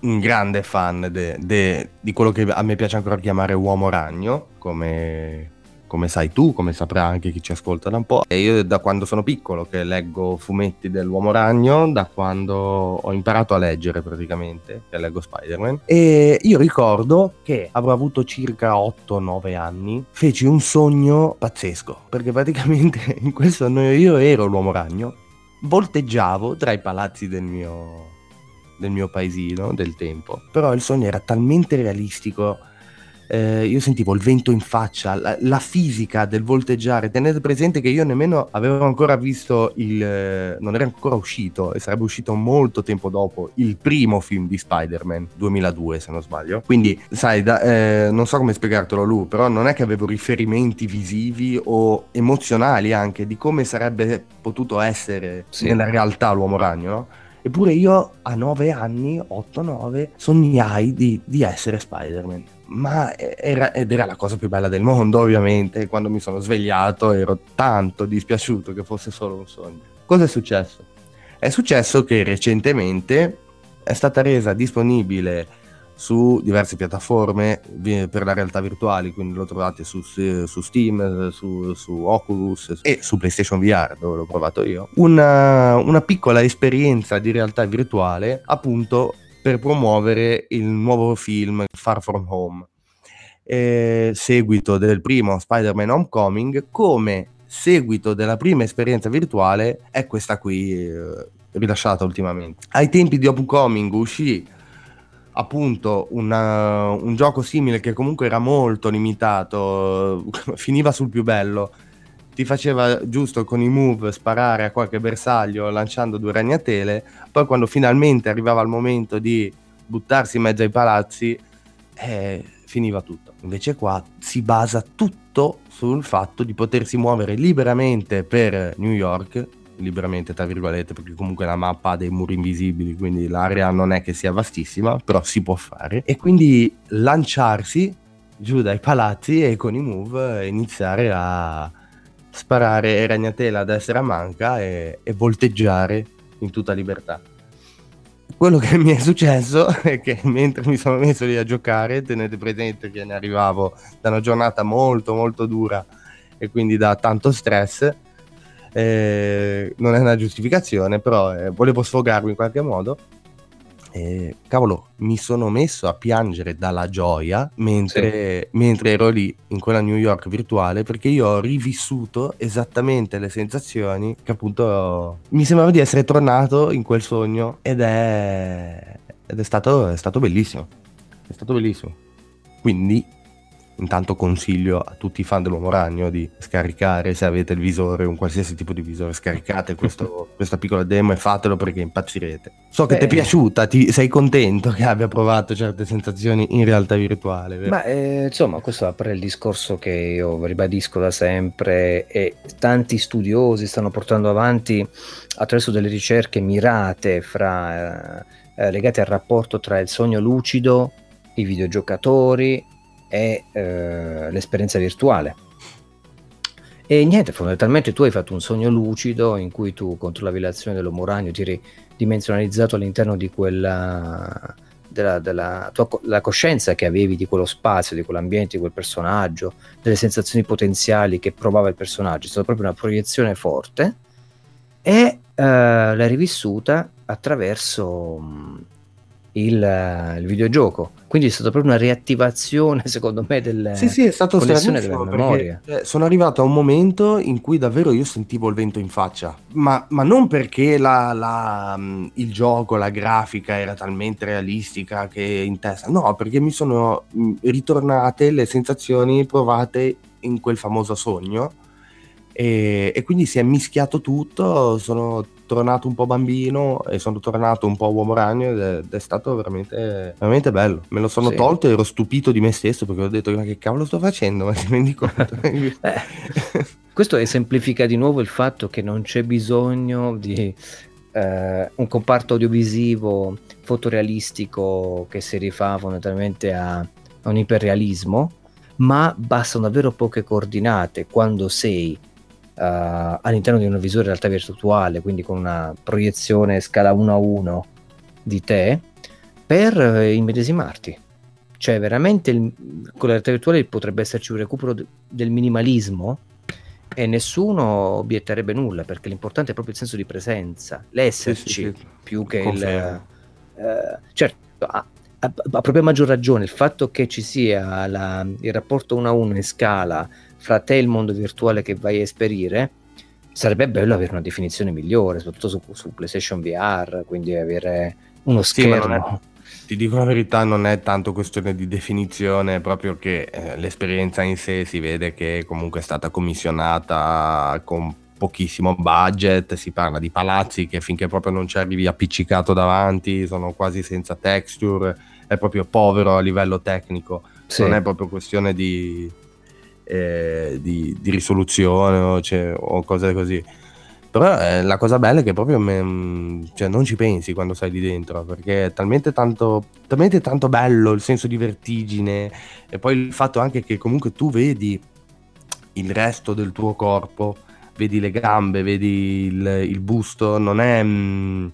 un grande fan de, de, di quello che a me piace ancora chiamare uomo ragno, come come sai tu, come saprà anche chi ci ascolta da un po'. E io da quando sono piccolo che leggo fumetti dell'Uomo Ragno, da quando ho imparato a leggere praticamente, che leggo Spider-Man. E io ricordo che avrò avuto circa 8-9 anni, feci un sogno pazzesco, perché praticamente (laughs) in quel sogno io ero l'Uomo Ragno, volteggiavo tra i palazzi del mio, del mio paesino, del tempo, però il sogno era talmente realistico eh, io sentivo il vento in faccia, la, la, fisica del volteggiare. Tenete presente che io nemmeno avevo ancora visto il. Eh, non era ancora uscito e sarebbe uscito molto tempo dopo il primo film di Spider-Man, 2002 se non sbaglio. Quindi, sai, da, eh, non so come spiegartelo, Lu, però non è che avevo riferimenti visivi o emozionali anche di come sarebbe potuto essere sì. nella realtà l'uomo ragno, no? Eppure io a 9 anni, 8-9, sognai di, di essere Spider-Man ma era, ed era la cosa più bella del mondo ovviamente, quando mi sono svegliato ero tanto dispiaciuto che fosse solo un sogno. Cosa è successo? È successo che recentemente è stata resa disponibile su diverse piattaforme per la realtà virtuale, quindi lo trovate su, su Steam, su, su, Oculus e su PlayStation VR dove l'ho provato io, una, una piccola esperienza di realtà virtuale appunto per promuovere il nuovo film Far From Home, eh, seguito del primo Spider-Man Homecoming, come seguito della prima esperienza virtuale è questa qui eh, rilasciata ultimamente. Ai tempi di Homecoming uscì appunto una, un gioco simile che comunque era molto limitato, (laughs) finiva sul più bello, ti faceva giusto con i move sparare a qualche bersaglio lanciando due ragnatele, poi quando finalmente arrivava il momento di buttarsi in mezzo ai palazzi, eh, finiva tutto. Invece qua si basa tutto sul fatto di potersi muovere liberamente per New York, liberamente tra virgolette, perché comunque la mappa ha dei muri invisibili, quindi l'area non è che sia vastissima, però si può fare, e quindi lanciarsi giù dai palazzi e con i move iniziare a sparare ragnatela a destra manca e, e volteggiare in tutta libertà. Quello che mi è successo (laughs) è che mentre mi sono messo lì a giocare, tenete presente che ne arrivavo da una giornata molto molto dura e quindi da tanto stress, eh, non è una giustificazione, però eh, volevo sfogarmi in qualche modo e cavolo, mi sono messo a piangere dalla gioia mentre, sì. mentre, ero lì in quella New York virtuale perché io ho rivissuto esattamente le sensazioni che appunto mi sembrava di essere tornato in quel sogno ed è, ed è, stato, è stato bellissimo. È stato bellissimo. Quindi Intanto consiglio a tutti i fan dell'Uomo Ragno di scaricare, se avete il visore, un qualsiasi tipo di visore, scaricate questo, (laughs) questa piccola demo e fatelo perché impazzirete. So che ti è piaciuta, ti, sei contento che abbia provato certe sensazioni in realtà virtuale. Vero? Ma eh, insomma, questo apre il discorso che io ribadisco da sempre e tanti studiosi stanno portando avanti attraverso delle ricerche mirate fra, eh, legate al rapporto tra il sogno lucido, i videogiocatori è eh, l'esperienza virtuale. E niente, fondamentalmente tu hai fatto un sogno lucido in cui tu controllavi l'azione dell'uomo ragno, ti eri dimensionalizzato all'interno di quella della, della tua la coscienza che avevi di quello spazio, di quell'ambiente, di quel personaggio, delle sensazioni potenziali che provava il personaggio. È stata proprio una proiezione forte e eh, l'hai rivissuta attraverso il, il, videogioco. Quindi è stata proprio una riattivazione, secondo me, del sì, sì, è stato connessione della memoria. Perché, eh, sono arrivato a un momento in cui davvero io sentivo il vento in faccia, ma, ma non perché la, la, mm, il gioco, la grafica era talmente realistica che in testa, no, perché mi sono mm, ritornate le sensazioni provate in quel famoso sogno. E, e, quindi si è mischiato tutto, sono tornato un po' bambino e sono tornato un po' uomo ragno ed è, ed è stato veramente, veramente bello. Me lo sono sì. tolto e ero stupito di me stesso perché ho detto ma che cavolo sto facendo? Ma ti rendi conto? (laughs) eh, questo esemplifica di nuovo il fatto che non c'è bisogno di eh, un comparto audiovisivo fotorealistico che si rifà fondamentalmente a, a un iperrealismo, ma bastano davvero poche coordinate quando sei all'interno di un visore in realtà virtuale, quindi con una proiezione scala 1 a 1 di te, per uh, immedesimarti. Cioè, veramente il, con la realtà virtuale potrebbe esserci un recupero d- del minimalismo e nessuno obietterebbe nulla perché l'importante è proprio il senso di presenza, l'esserci sì, sì, sì. più che Confermo. il. Uh, certo, a, a, a, proprio maggior ragione il fatto che ci sia la, il rapporto 1 a 1 in scala fra te e il mondo virtuale che vai a esperire, sarebbe bello avere una definizione migliore, soprattutto su, su PlayStation VR, quindi avere uno schermo. Sì, ti dico la verità, non è tanto questione di definizione, proprio che eh, l'esperienza in sé si vede che comunque è stata commissionata con pochissimo budget, si parla di palazzi che finché proprio non ci arrivi appiccicato davanti sono quasi senza texture, è proprio povero a livello tecnico, sì. non è proprio questione di, eh, di, di, risoluzione o, cioè, o, cose così. Però eh, la cosa bella è che proprio me, cioè, non ci pensi quando sei lì dentro, perché è talmente tanto, talmente tanto bello il senso di vertigine e poi il fatto anche che comunque tu vedi il resto del tuo corpo, vedi le gambe, vedi il, il busto, non è... Mh,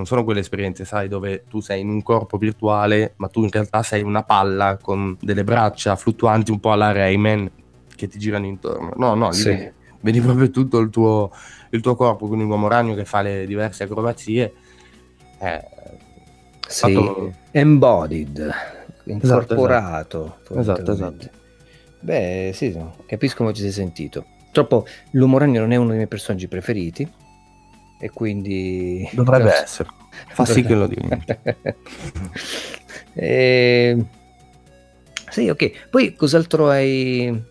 non sono quelle esperienze, sai, dove tu sei in un corpo virtuale, ma tu in realtà sei una palla con delle braccia fluttuanti un po' alla Rayman che ti girano intorno. No, no, sì. vedi, vedi, proprio tutto il tuo, il tuo corpo, quindi un uomo ragno che fa le diverse acrobazie. Eh, sì, fatto... embodied, incorporato. Esatto, esatto. esatto. Beh, sì, capisco come ci sei sentito. Troppo l'uomo ragno non è uno dei miei personaggi preferiti e quindi... Dovrebbe essere. Fa sì che lo diventi. (laughs) e... Sì, ok. Poi cos'altro hai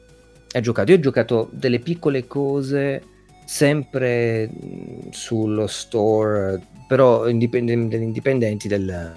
hai giocato? Io ho giocato delle piccole cose sempre sullo store, però indipend- indipendenti del,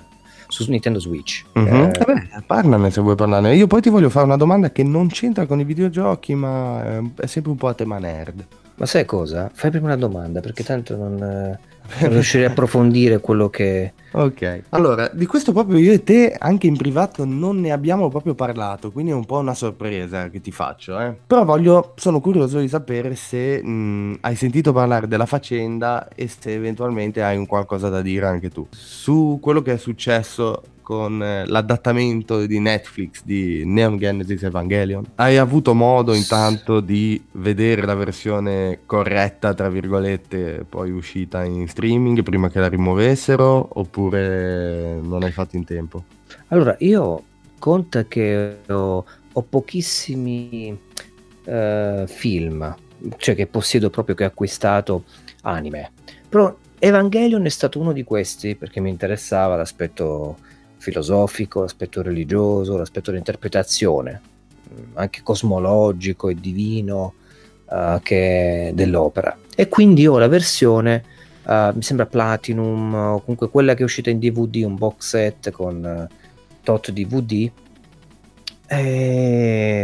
su Nintendo Switch. Mm-hmm. Eh, Vabbè, parlane se vuoi parlarne. Io poi ti voglio fare una domanda che non c'entra con i videogiochi, ma è sempre un po' a tema nerd. Ma sai cosa? Fai prima una domanda, perché tanto non, non (laughs) riuscirei a approfondire quello che... Ok, allora, di questo proprio io e te, anche in privato, non ne abbiamo proprio parlato, quindi è un po' una sorpresa che ti faccio, eh. Però voglio, sono curioso di sapere se mh, hai sentito parlare della faccenda e se eventualmente hai un qualcosa da dire anche tu. Su quello che è successo con eh, l'adattamento di Netflix di Neon Genesis Evangelion. Hai avuto modo intanto di vedere la versione corretta, tra virgolette, poi uscita in streaming prima che la rimuovessero oppure non hai fatto in tempo? Allora, io conta che ho, ho pochissimi uh, film, cioè che possiedo proprio che ho acquistato anime. Però Evangelion è stato uno di questi perché mi interessava l'aspetto filosofico, l'aspetto religioso, l'aspetto dell'interpretazione, mm, anche cosmologico e divino uh, che dell'opera. E quindi ho la versione, uh, mi sembra Platinum, o comunque quella che è uscita in DVD, un box set con uh, tot DVD,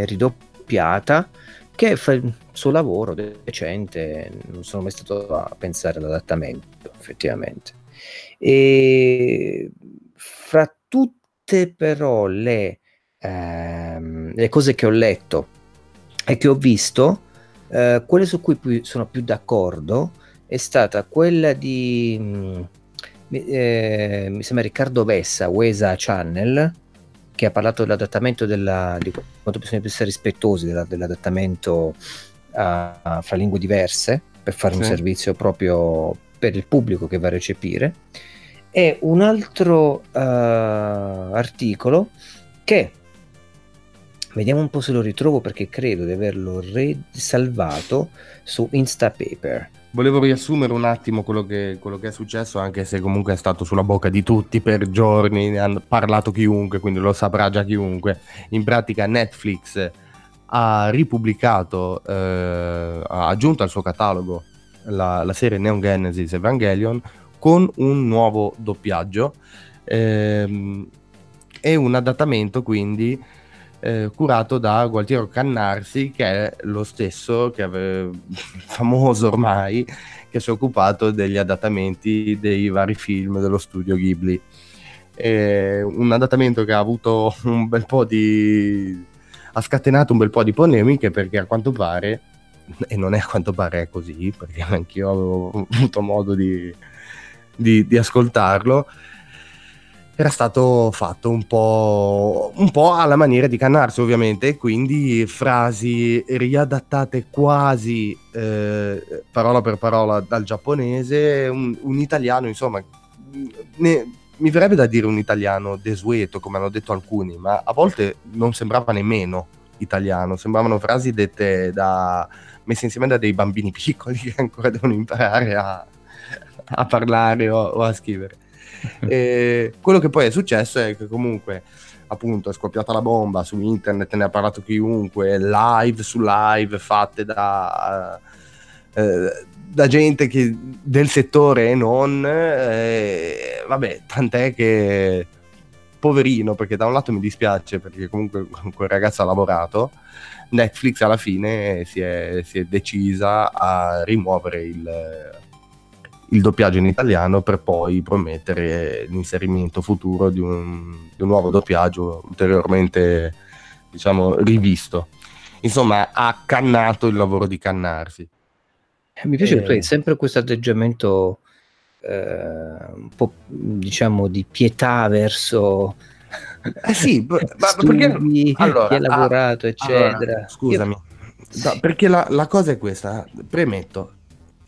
ridoppiata, che fa il suo lavoro decente, non sono mai stato a pensare all'adattamento, effettivamente. E fra tutte però le, ehm, le cose che ho letto e che ho visto, eh, quelle su cui più, sono più d'accordo è stata quella di, mh, mm, eh, mi sembra Riccardo Vessa, Wesa Channel, che ha parlato dell'adattamento della, di quanto bisogna essere rispettosi della, dell'adattamento a, a, fra lingue diverse per fare sì. un servizio proprio per il pubblico che va a recepire è un altro uh, articolo che vediamo un po' se lo ritrovo perché credo di averlo salvato su Instapaper. Volevo riassumere un attimo quello che, quello che, è successo, anche se comunque è stato sulla bocca di tutti per giorni, ne ha parlato chiunque, quindi lo saprà già chiunque. In pratica Netflix ha ripubblicato, eh, ha aggiunto al suo catalogo la, la, serie Neon Genesis Evangelion con un nuovo doppiaggio ehm, e un adattamento quindi eh, curato da Gualtiero Cannarsi, che è lo stesso che aveva, (laughs) famoso ormai, che si è occupato degli adattamenti dei vari film dello studio Ghibli. Eh, un adattamento che ha avuto un bel po' di. ha scatenato un bel po' di polemiche perché a quanto pare, e non è a quanto pare così, perché anch'io avevo avuto modo di, di, di ascoltarlo era stato fatto un po', un po' alla maniera di Cannarsi ovviamente, quindi frasi riadattate quasi eh, parola per parola dal giapponese, un, un italiano insomma, ne, mi verrebbe da dire un italiano desueto come hanno detto alcuni, ma a volte non sembrava nemmeno italiano, sembravano frasi dette da messe insieme da dei bambini (laughs) piccoli che ancora devono imparare a, a parlare o, o a scrivere. (laughs) E quello che poi è successo è che comunque appunto è scoppiata la bomba su internet, ne ha parlato chiunque, live su live fatte da, eh, da gente che, del settore e non, eh, vabbè, tant'è che poverino, perché da un lato mi dispiace perché comunque (laughs) quel ragazzo ha lavorato, Netflix alla fine si è, si è decisa a rimuovere il il doppiaggio in italiano per poi promettere l'inserimento futuro di un, di un nuovo doppiaggio ulteriormente diciamo rivisto. Insomma ha cannato il lavoro di cannarsi. Eh, mi piace che tu hai sempre questo atteggiamento eh, un po' diciamo di pietà verso eh sì, (laughs) ma perché allora, ha lavorato, ah, eccetera. Allora, scusami, Io... no, perché la, la, cosa è questa, premetto,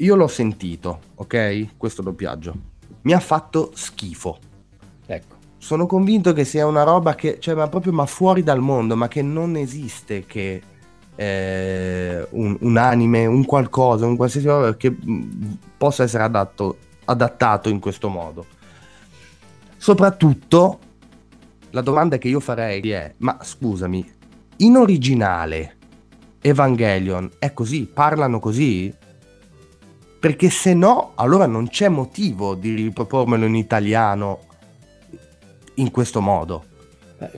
io l'ho sentito, ok? Questo doppiaggio. Mi ha fatto schifo. Ecco. Sono convinto che sia una roba che, cioè, ma proprio ma fuori dal mondo, ma che non esiste che eh, un, un, anime, un qualcosa, un qualsiasi cosa che mh, possa essere adatto, adattato in questo modo. Soprattutto, la domanda che io farei è, ma scusami, in originale Evangelion è così? Parlano così? Perché se no allora non c'è motivo di ripropormelo in italiano in questo modo.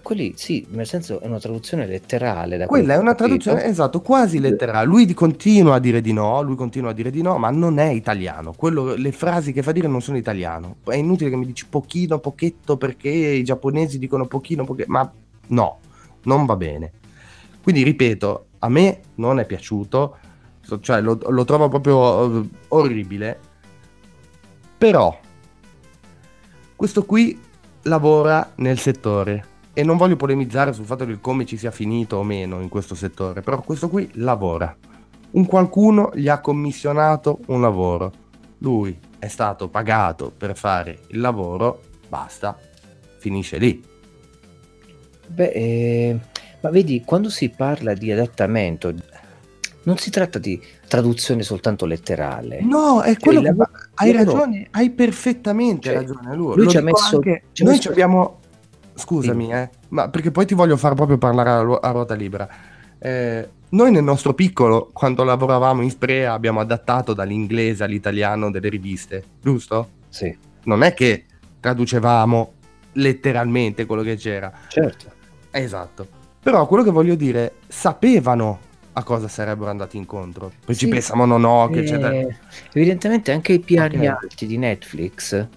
Quelli sì, nel senso è una traduzione letterale. Da Quella è una traduzione, esatto, quasi letterale. Lui continua a dire di no, lui continua a dire di no, ma non è italiano. Quello, le frasi che fa dire non sono italiano. È inutile che mi dici pochino, pochetto, perché i giapponesi dicono pochino, pochetto, ma no, non va bene. Quindi ripeto, a me non è piaciuto cioè lo, lo trovo proprio uh, orribile. Però questo qui lavora nel settore e non voglio polemizzare sul fatto di come ci sia finito o meno in questo settore, però questo qui lavora. Un qualcuno gli ha commissionato un lavoro. Lui è stato pagato per fare il lavoro, basta, finisce lì. Beh, eh, ma vedi, quando si parla di adattamento, non si tratta di traduzione soltanto letterale. No, è quello cioè, che hai ragione, hai perfettamente cioè, ragione. Lui, lui ci ha messo, anche, ci noi messo... abbiamo scusami, sì. eh, ma perché poi ti voglio far proprio parlare a, a ruota libera. Eh, noi nel nostro piccolo, quando lavoravamo in Sprea, abbiamo adattato dall'inglese all'italiano delle riviste, giusto? Sì. Non è che traducevamo letteralmente quello che c'era. Certo. Esatto. Però quello che voglio dire, sapevano a cosa sarebbero andati incontro. Poi sì, ci pensano no, no, che c'è da... Evidentemente anche i piani okay. alti di Netflix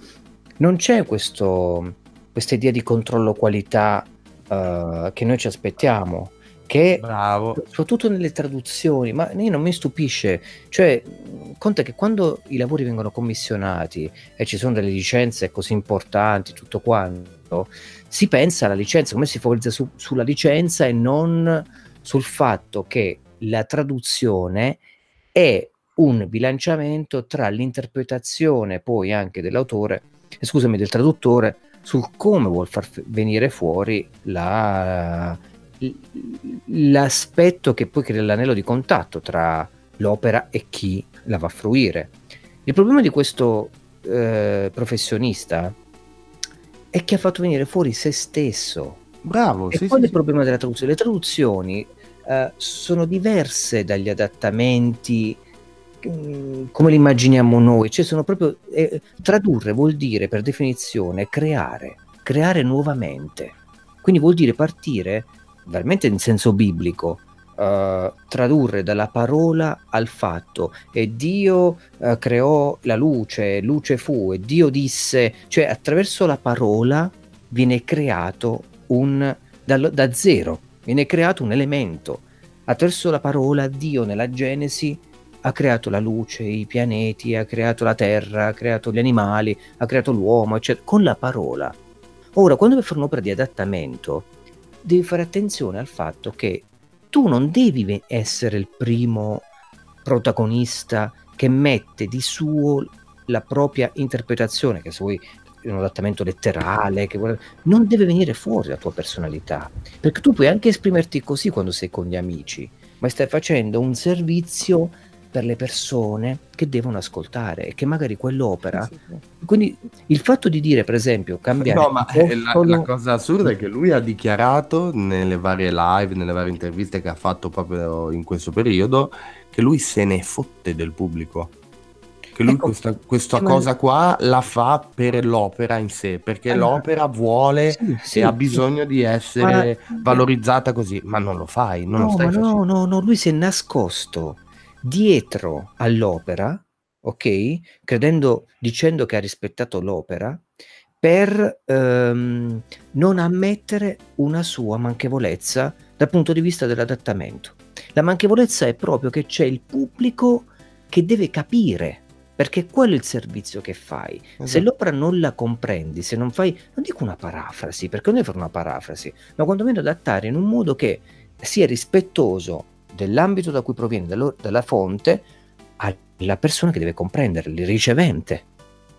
non c'è questo, questa idea di controllo qualità uh, che noi ci aspettiamo. Che Bravo. soprattutto nelle traduzioni, ma non mi stupisce, cioè conta che quando i lavori vengono commissionati e ci sono delle licenze così importanti, tutto quanto, si pensa alla licenza, come si focalizza su, sulla licenza e non sul fatto che la traduzione è un bilanciamento tra l'interpretazione poi anche dell'autore scusami, del traduttore sul come vuol far venire fuori la, l'aspetto che poi crea l'anello di contatto tra l'opera e chi la va a fruire. Il problema di questo eh, professionista è che ha fatto venire fuori se stesso. Bravo. E sì, qual sì, è il problema della traduzione? Le traduzioni eh, sono diverse dagli adattamenti mm, come li immaginiamo noi, cioè sono proprio eh, tradurre vuol dire per definizione creare, creare nuovamente. Quindi vuol dire partire veramente in senso biblico, uh, tradurre dalla parola al fatto. E Dio uh, creò la luce, luce fu e Dio disse, cioè attraverso la parola viene creato un da, da zero, viene creato un elemento. Attraverso la parola Dio nella Genesi ha creato la luce, i pianeti, ha creato la terra, ha creato gli animali, ha creato l'uomo, eccetera, con la parola. Ora, quando vuoi fare un'opera di adattamento, devi fare attenzione al fatto che tu non devi essere il primo protagonista che mette di suo la propria interpretazione, che se vuoi un adattamento letterale, che vuole... non deve venire fuori la tua personalità, perché tu puoi anche esprimerti così quando sei con gli amici, ma stai facendo un servizio per le persone che devono ascoltare e che magari quell'opera. Sì, sì. Quindi il fatto di dire, per esempio, cambiare. No, ma la, la, cosa assurda è che lui ha dichiarato nelle varie live, nelle varie interviste che ha fatto proprio in questo periodo, che lui se ne fotte del pubblico. Che lui ecco, questa, questa cosa qua la fa per l'opera in sé, perché allora, l'opera vuole sì, e ha bisogno di essere ma, valorizzata così, ma non lo fai, non no, lo stai no, no, no, lui si è nascosto dietro all'opera, ok? Credendo, dicendo che ha rispettato l'opera, per ehm, non ammettere una sua manchevolezza dal punto di vista dell'adattamento. La manchevolezza è proprio che c'è il pubblico che deve capire, perché quello è il servizio che fai. Esatto. Se l'opera non la comprendi, se non fai, non dico una parafrasi, perché non è fare una parafrasi, ma quantomeno adattare in un modo che sia rispettoso dell'ambito da cui proviene, dalla fonte, alla persona che deve comprendere, il ricevente.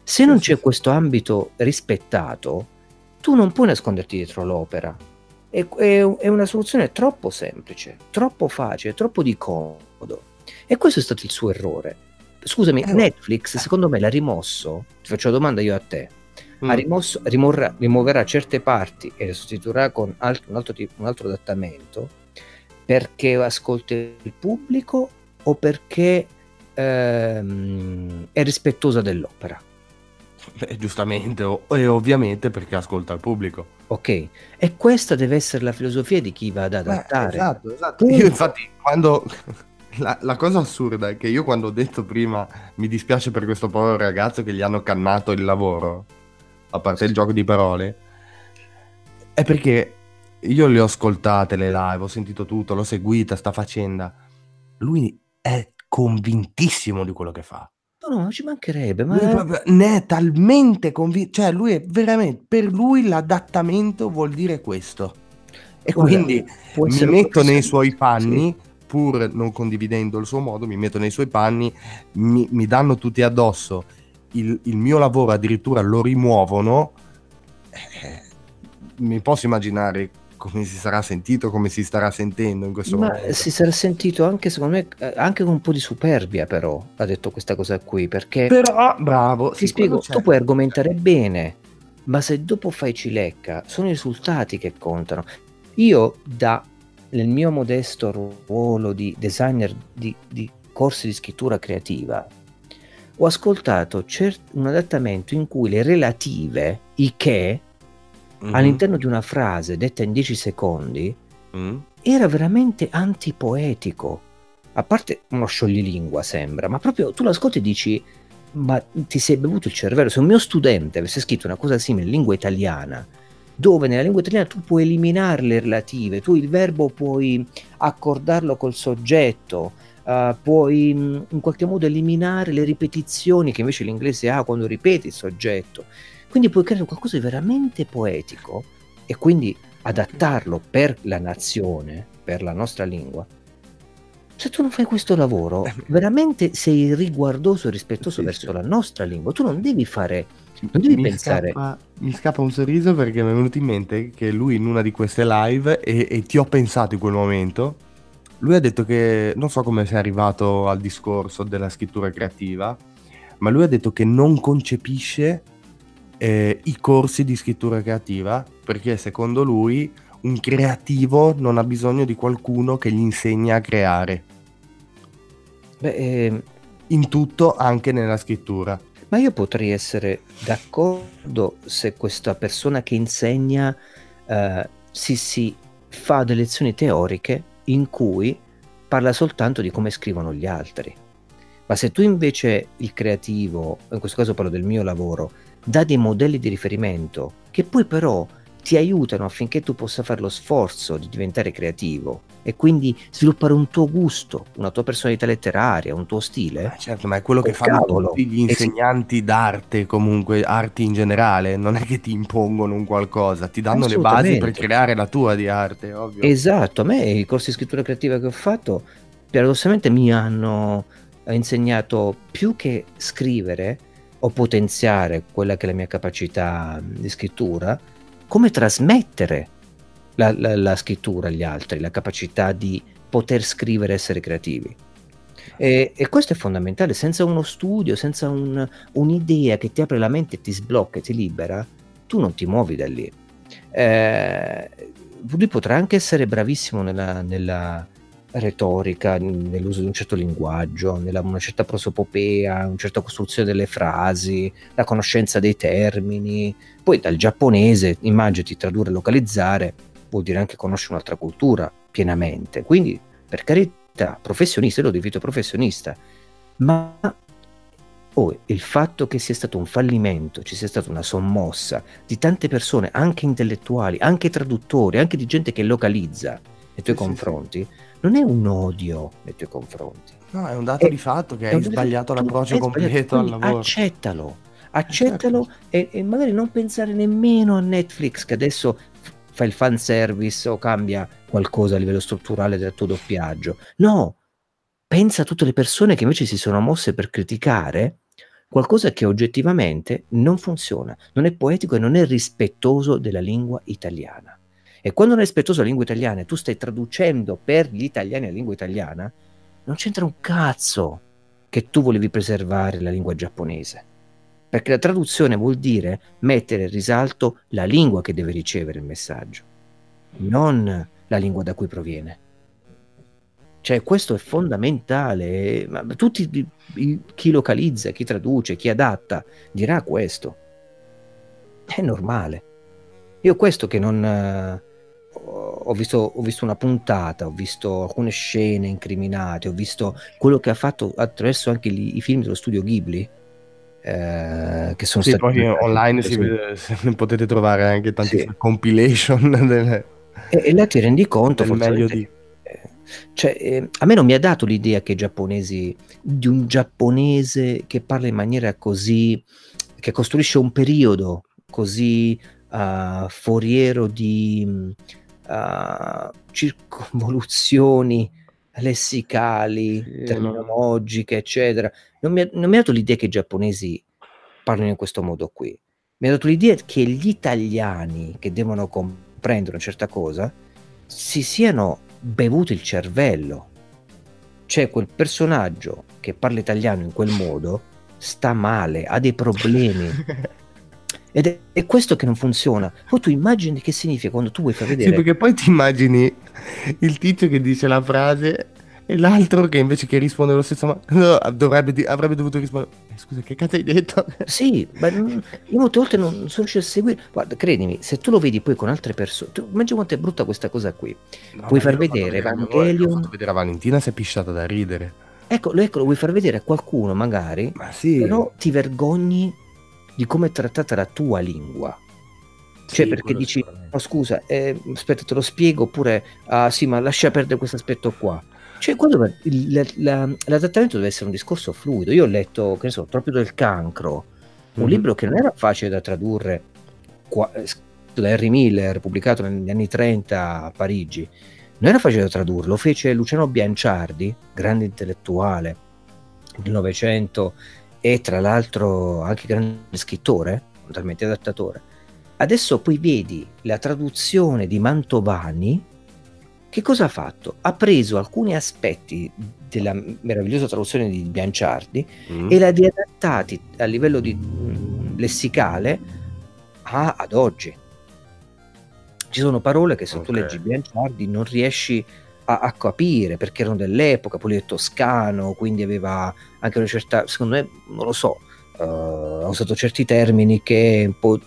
Se non c'è questo ambito rispettato, tu non puoi nasconderti dietro l'opera. È, è, è una soluzione troppo semplice, troppo facile, troppo di comodo. E questo è stato il suo errore. Scusami, eh, Netflix eh. secondo me l'ha rimosso, ti faccio una domanda io a te, mm. ha rimosso, rimorrà, rimuoverà certe parti e le sostituirà con altro, un, altro tipo, un altro adattamento perché ascolta il pubblico o perché ehm, è rispettosa dell'opera? Beh, giustamente, e ovviamente perché ascolta il pubblico. Ok, e questa deve essere la filosofia di chi va ad adattare. Beh, esatto, esatto. Io infatti quando... La, la, cosa assurda è che io quando ho detto prima mi dispiace per questo povero ragazzo che gli hanno cannato il lavoro, a parte il gioco di parole, è perché io le ho ascoltate le live, ho sentito tutto, l'ho seguita, sta faccenda. Lui è convintissimo di quello che fa. No, no, non ci mancherebbe, ma... Proprio, ne è talmente convinto, cioè lui è veramente, per lui l'adattamento vuol dire questo. E Guarda, quindi mi metto nei suoi panni, sì. Pur non condividendo il suo modo, mi metto nei suoi panni, mi, mi danno tutti addosso, il, il, mio lavoro addirittura lo rimuovono, eh, mi posso immaginare come si sarà sentito, come si starà sentendo in questo Ma momento. Si sarà sentito anche, secondo me, anche con un po' di superbia, però, ha detto questa cosa qui, perché... Però, bravo. Ti sì, spiego, tu puoi argomentare bene, ma se dopo fai cilecca, sono i risultati che contano. Io, da, nel mio modesto ruolo di designer di, di corsi di scrittura creativa, ho ascoltato cert- un adattamento in cui le relative, i che, mm-hmm. all'interno di una frase detta in 10 secondi mm. era veramente antipoetico. A parte uno scioglilingua sembra, ma proprio tu lo ascolti e dici ma ti sei bevuto il cervello. Se un mio studente avesse scritto una cosa simile in lingua italiana, dove nella lingua italiana tu puoi eliminare le relative, tu il verbo puoi accordarlo col soggetto, uh, puoi in qualche modo eliminare le ripetizioni che invece l'inglese ha quando ripeti il soggetto. Quindi puoi creare qualcosa di veramente poetico e quindi adattarlo per la nazione, per la nostra lingua. se tu non fai questo lavoro, veramente sei riguardoso e rispettoso sì, verso sì. la nostra lingua. Tu non devi fare, devi mi pensare. Scappa, mi scappa un sorriso perché mi è venuto in mente che lui in una di queste live, e, e ti ho pensato in quel momento, lui ha detto che non so come sia arrivato al discorso della scrittura creativa, ma lui ha detto che non concepisce eh, i corsi di scrittura creativa perché secondo lui un creativo non ha bisogno di qualcuno che gli insegna a creare. Beh, eh, in tutto, anche nella scrittura. Ma io potrei essere d'accordo se questa persona che insegna eh, si, si fa delle lezioni teoriche in cui parla soltanto di come scrivono gli altri. Ma se tu invece il creativo, in questo caso parlo del mio lavoro, dà dei modelli di riferimento che poi però ti aiutano affinché tu possa fare lo sforzo di diventare creativo e quindi sviluppare un tuo gusto, una tua personalità letteraria, un tuo stile. Eh certo, ma è quello che oh, fanno cavolo. tutti gli insegnanti d'arte, comunque arti in generale, non è che ti impongono un qualcosa, ti danno le basi per creare la tua di arte, ovvio. Esatto, a me i corsi di scrittura creativa che ho fatto paradossalmente mi hanno insegnato più che scrivere o potenziare quella che è la mia capacità di scrittura, come trasmettere la, la, la scrittura agli altri, la capacità di poter scrivere e essere creativi. E, e, questo è fondamentale, senza uno studio, senza un, un'idea che ti apre la mente ti sblocca e ti libera, tu non ti muovi da lì. Eh, lui potrà anche essere bravissimo nella, nella, retorica, nell'uso di un certo linguaggio, nella una certa prosopopea, una certa costruzione delle frasi, la conoscenza dei termini. Poi dal giapponese, immaginati tradurre e localizzare, vuol dire anche conoscere un'altra cultura pienamente. Quindi, per carità, professionista, io lo definito professionista, ma oh, il fatto che sia stato un fallimento, ci sia stata una sommossa di tante persone, anche intellettuali, anche traduttori, anche di gente che localizza nei tuoi sì, confronti, sì, sì non è un odio nei tuoi confronti. No, è un dato è, di fatto che hai sbagliato l'approccio completo al lavoro. Accettalo, accettalo certo. e, e, magari non pensare nemmeno a Netflix che adesso fa il fan service o cambia qualcosa a livello strutturale del tuo doppiaggio. No, pensa a tutte le persone che invece si sono mosse per criticare qualcosa che oggettivamente non funziona, non è poetico e non è rispettoso della lingua italiana. E quando non è rispettoso la lingua italiana e tu stai traducendo per gli italiani la lingua italiana, non c'entra un cazzo che tu volevi preservare la lingua giapponese. Perché la traduzione vuol dire mettere in risalto la lingua che deve ricevere il messaggio, non la lingua da cui proviene. Cioè, questo è fondamentale. Tutti, chi localizza, chi traduce, chi adatta, dirà questo. È normale. Io questo che non, ho visto, ho visto, una puntata, ho visto alcune scene incriminate, ho visto quello che ha fatto attraverso anche gli, i film dello studio Ghibli. Eh, che sono sì, stati poi online si vede, potete trovare anche tante sì. compilation (laughs) delle, e, e, là ti rendi conto meglio di eh, cioè, eh, a me non mi ha dato l'idea che i giapponesi di un giapponese che parla in maniera così che costruisce un periodo così uh, foriero di uh, circonvoluzioni lessicali, sì, terminologiche, no. eccetera. Non mi, ha, non mi ha dato l'idea che i giapponesi parlino in questo modo qui. Mi ha dato l'idea che gli italiani che devono comprendere una certa cosa si siano bevuti il cervello. Cioè quel personaggio che parla italiano in quel modo sta male, ha dei problemi. (laughs) Ed è, è, questo che non funziona. Poi tu immagini che significa quando tu vuoi far vedere. Sì, perché poi ti immagini il tizio che dice la frase e l'altro che invece che risponde lo stesso, ma no, dovrebbe, avrebbe dovuto rispondere. Eh, scusa, che cazzo hai detto? (laughs) Sì, ma io molte volte non sono riuscito a seguire. Guarda, credimi, se tu lo vedi poi con altre persone, tu, immagini quanto è brutta questa cosa qui. No, Puoi far vedere Evangelion. Ho fatto vedere a Valentina, si è pisciata da ridere. Ecco, ecco, lo vuoi far vedere a qualcuno magari, ma sì. però ti vergogni di come è trattata la tua lingua. Cioè, sì, perché dici, oh, scusa, eh, aspetta, te lo spiego, oppure, ah sì, ma lascia perdere questo aspetto qua. Cioè, quello, il, la, la, l'adattamento deve essere un discorso fluido. Io ho letto, che ne so, Tropio del cancro, un mm-hmm. libro che non era facile da tradurre, qua, da Harry Miller, pubblicato negli anni 30 a Parigi, non era facile da tradurre, lo fece Luciano Bianciardi, grande intellettuale del Novecento e tra l'altro anche grande scrittore, talmente adattatore. Adesso poi vedi la traduzione di Mantovani, che cosa ha fatto? Ha preso alcuni aspetti della meravigliosa traduzione di Bianciardi mm. e l'ha riadattati a livello di mm, lessicale a, ad oggi. Ci sono parole che se okay. tu leggi Bianciardi non riesci a, a, capire perché erano dell'epoca, poi è toscano, quindi aveva anche una certa, secondo me, non lo so, uh, ha usato certi termini che un po'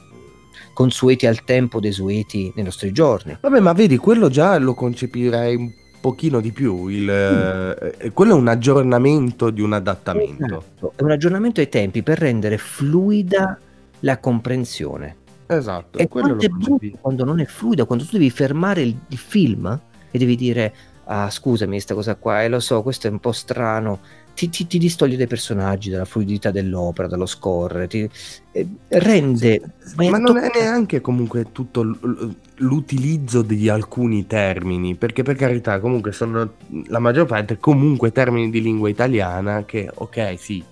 consueti al tempo, desueti nei nostri giorni. Vabbè, ma vedi, quello già lo concepirei un pochino di più. Il, mm. quello è un aggiornamento di un adattamento. Esatto. È un aggiornamento ai tempi per rendere fluida la comprensione. Esatto. E quello è brutto quando non è fluida, quando tu devi fermare il, il film e devi dire ah scusami questa cosa qua, e eh, lo so, questo è un po' strano, ti, ti, ti, distoglie dai personaggi, dalla fluidità dell'opera, dallo score, ti, eh, rende... Ma non è neanche comunque tutto l'utilizzo di alcuni termini, perché per carità comunque sono la maggior parte comunque termini di lingua italiana che, ok, sì,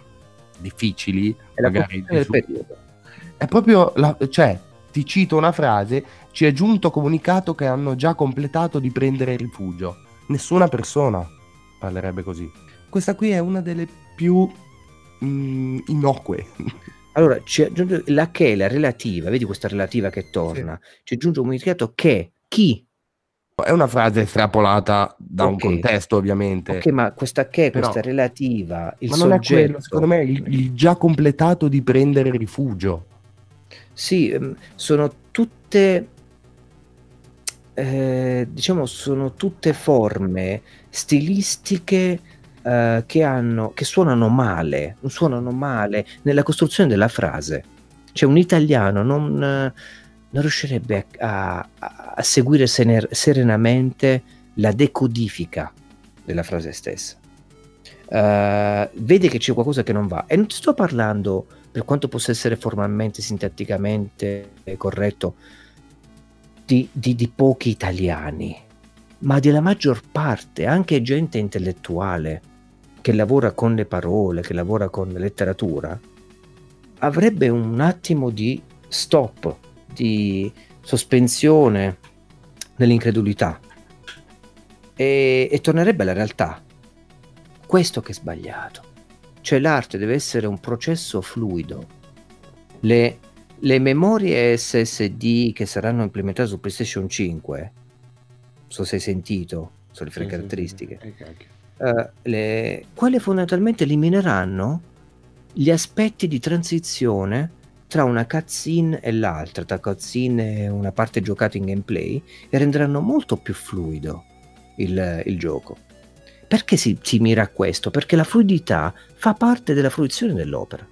difficili, è magari... Del periodo. È proprio, la, cioè, ti cito una frase, ci è giunto comunicato che hanno già completato di prendere rifugio. Nessuna persona parlerebbe così. Questa qui è una delle più mm, innocue. (laughs) Allora, ci aggiunge la che, la relativa, vedi questa relativa che torna, sì. ci aggiunge un comunicato che, chi? È una frase estrapolata da okay. un contesto, ovviamente. Ok, ma questa che, Però, questa relativa, il ma non soggetto... è quello, secondo me, il, il già completato di prendere rifugio. Sì, ehm, sono tutte eh, diciamo sono tutte forme stilistiche eh, che, hanno, che suonano male, suonano male nella costruzione della frase. Cioè un italiano non, non riuscirebbe a, a, a seguire sener- serenamente la decodifica della frase stessa. Uh, vede che c'è qualcosa che non va e non ti sto parlando per quanto possa essere formalmente sintatticamente corretto di, di, di pochi italiani ma della maggior parte anche gente intellettuale che lavora con le parole, che lavora con la letteratura, avrebbe un attimo di stop, di sospensione nell'incredulità e, e tornerebbe alla realtà. Questo che è sbagliato. Cioè l'arte deve essere un processo fluido. Le, le memorie SSD che saranno implementate su PlayStation 5, non so se hai sentito, sono le sì, caratteristiche. Sì, sì. Uh, le, quelle fondamentalmente elimineranno gli aspetti di transizione tra una cutscene e l'altra, tra cutscene e una parte giocata in gameplay, e renderanno molto più fluido il, il gioco. Perché si, si, mira a questo? Perché la fluidità fa parte della fruizione dell'opera.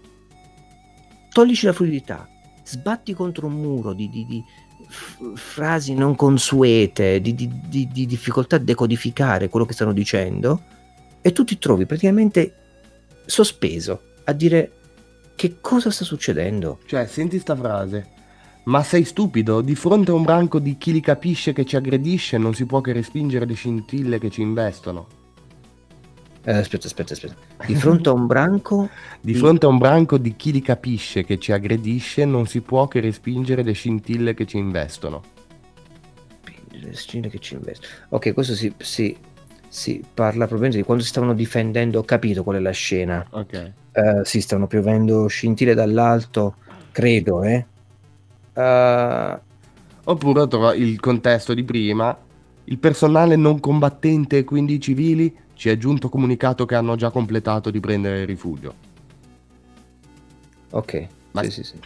Toglici la fluidità, sbatti contro un muro di, di, di frasi non consuete, di, di difficoltà a decodificare quello che stanno dicendo, e tu ti trovi praticamente sospeso a dire che cosa sta succedendo. Cioè, senti sta frase. Ma sei stupido? Di fronte a un branco di chi li capisce che ci aggredisce non si può che respingere le scintille che ci investono. Eh, aspetta, aspetta, aspetta. Di fronte a un branco... di, fronte a un branco di chi li capisce che ci aggredisce non si può che respingere le scintille che ci investono. Le scintille che ci investono. Ok, questo si, si si parla probabilmente di quando si stavano difendendo, ho capito qual è la scena. Ok. Uh, si stavano piovendo scintille dall'alto, credo, eh. Uh... Oppure trova il contesto di prima. Il personale non combattente e quindi i civili ci è giunto comunicato che hanno già completato di prendere rifugio. Ok, Ma... sì, sì, sì.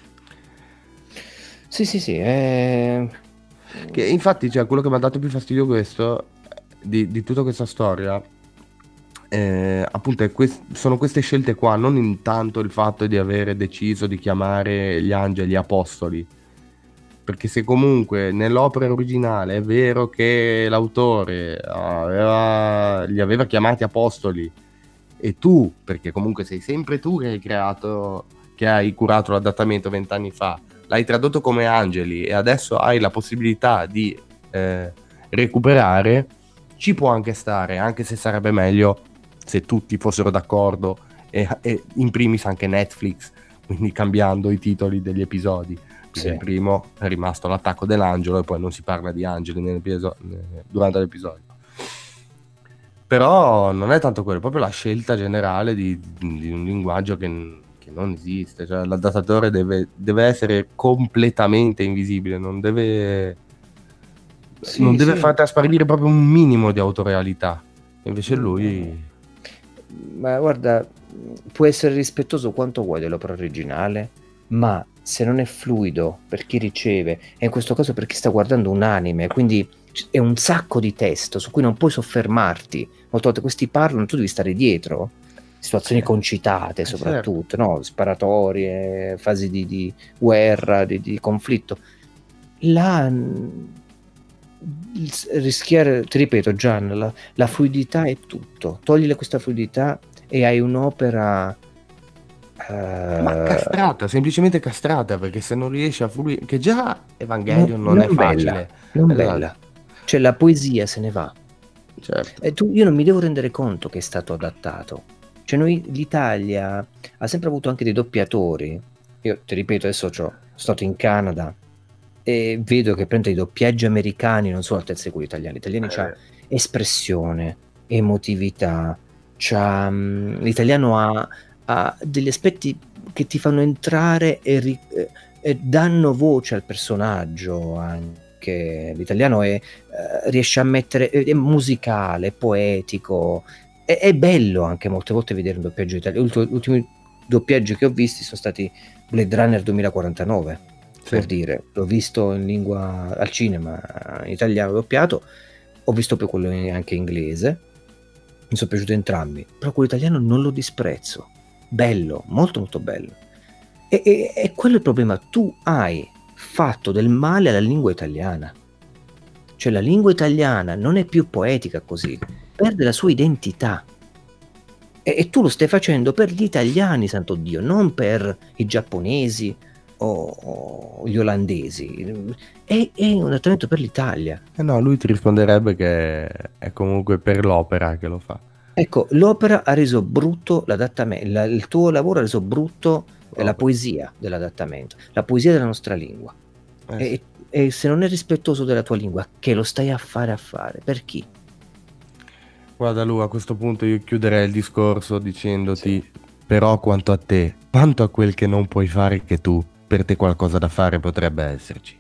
Sì, sì, sì. Eh... Che infatti, cioè, quello che mi ha dato più fastidio questo di, di tutta questa storia, eh, appunto, quest- sono queste scelte qua, non intanto il fatto di avere deciso di chiamare gli angeli apostoli. Perché se comunque nell'opera originale è vero che l'autore aveva, li aveva chiamati apostoli e tu, perché comunque sei sempre tu che hai creato, che hai curato l'adattamento vent'anni fa, l'hai tradotto come angeli e adesso hai la possibilità di eh, recuperare, ci può anche stare, anche se sarebbe meglio se tutti fossero d'accordo e, e in primis anche Netflix, quindi cambiando i titoli degli episodi. Sì. Il primo è rimasto l'attacco dell'angelo e poi non si parla di angeli durante l'episodio. Però non è tanto quello, è proprio la scelta generale di, di un linguaggio che, che, non esiste. Cioè, l'adattatore deve, deve, essere completamente invisibile, non deve, sì, non deve sì. far trasparire proprio un minimo di autorealità. Invece lui... Ma guarda, può essere rispettoso quanto vuoi dell'opera originale, ma se non è fluido per chi riceve, e in questo caso per chi sta guardando un anime, quindi è un sacco di testo su cui non puoi soffermarti. Molte volte questi parlano, tu devi stare dietro. Situazioni concitate, eh, soprattutto, certo. no? sparatorie, fasi di, di guerra, di, di, conflitto. Là rischiare, ti ripeto, Gian, la, la fluidità è tutto. Togli questa fluidità e hai un'opera ma castrata, semplicemente castrata, perché se non riesci a fluire, che già Evangelion non, non, non è bella, facile. Non esatto. bella. Cioè la poesia se ne va. Certo. E tu, io non mi devo rendere conto che è stato adattato. Cioè noi, l'Italia ha sempre avuto anche dei doppiatori. Io ti ripeto, adesso sono stato in Canada e vedo che prende i doppiaggi americani, non sono altezza di quelli italiani. Gli italiani eh. c'ha espressione, emotività, c'ha, um, l'italiano ha ha degli aspetti che ti fanno entrare e, ri- e danno voce al personaggio anche l'italiano è, eh, riesce a mettere è musicale, è poetico è, è, bello anche molte volte vedere un doppiaggio italiano gli ultimi doppiaggi che ho visti sono stati Blade Runner 2049 sì. per dire l'ho visto in lingua al cinema in italiano doppiato ho visto poi quello anche inglese mi sono piaciuti entrambi però quello italiano non lo disprezzo bello, molto molto bello. E, e, e quello è il problema, tu hai fatto del male alla lingua italiana. Cioè la lingua italiana non è più poetica così, perde la sua identità. E, e tu lo stai facendo per gli italiani, santo Dio, non per i giapponesi o, o gli olandesi. È, è un trattamento per l'Italia. Eh no, lui ti risponderebbe che è comunque per l'opera che lo fa. Ecco, l'opera ha reso brutto l'adattamento, la, il tuo lavoro ha reso brutto oh. la poesia dell'adattamento, la poesia della nostra lingua. Eh. E, e, se non è rispettoso della tua lingua, che lo stai a fare a fare? Per chi? Guarda Lu, a questo punto io chiuderei il discorso dicendoti, sì. però quanto a te, quanto a quel che non puoi fare che tu, per te qualcosa da fare potrebbe esserci.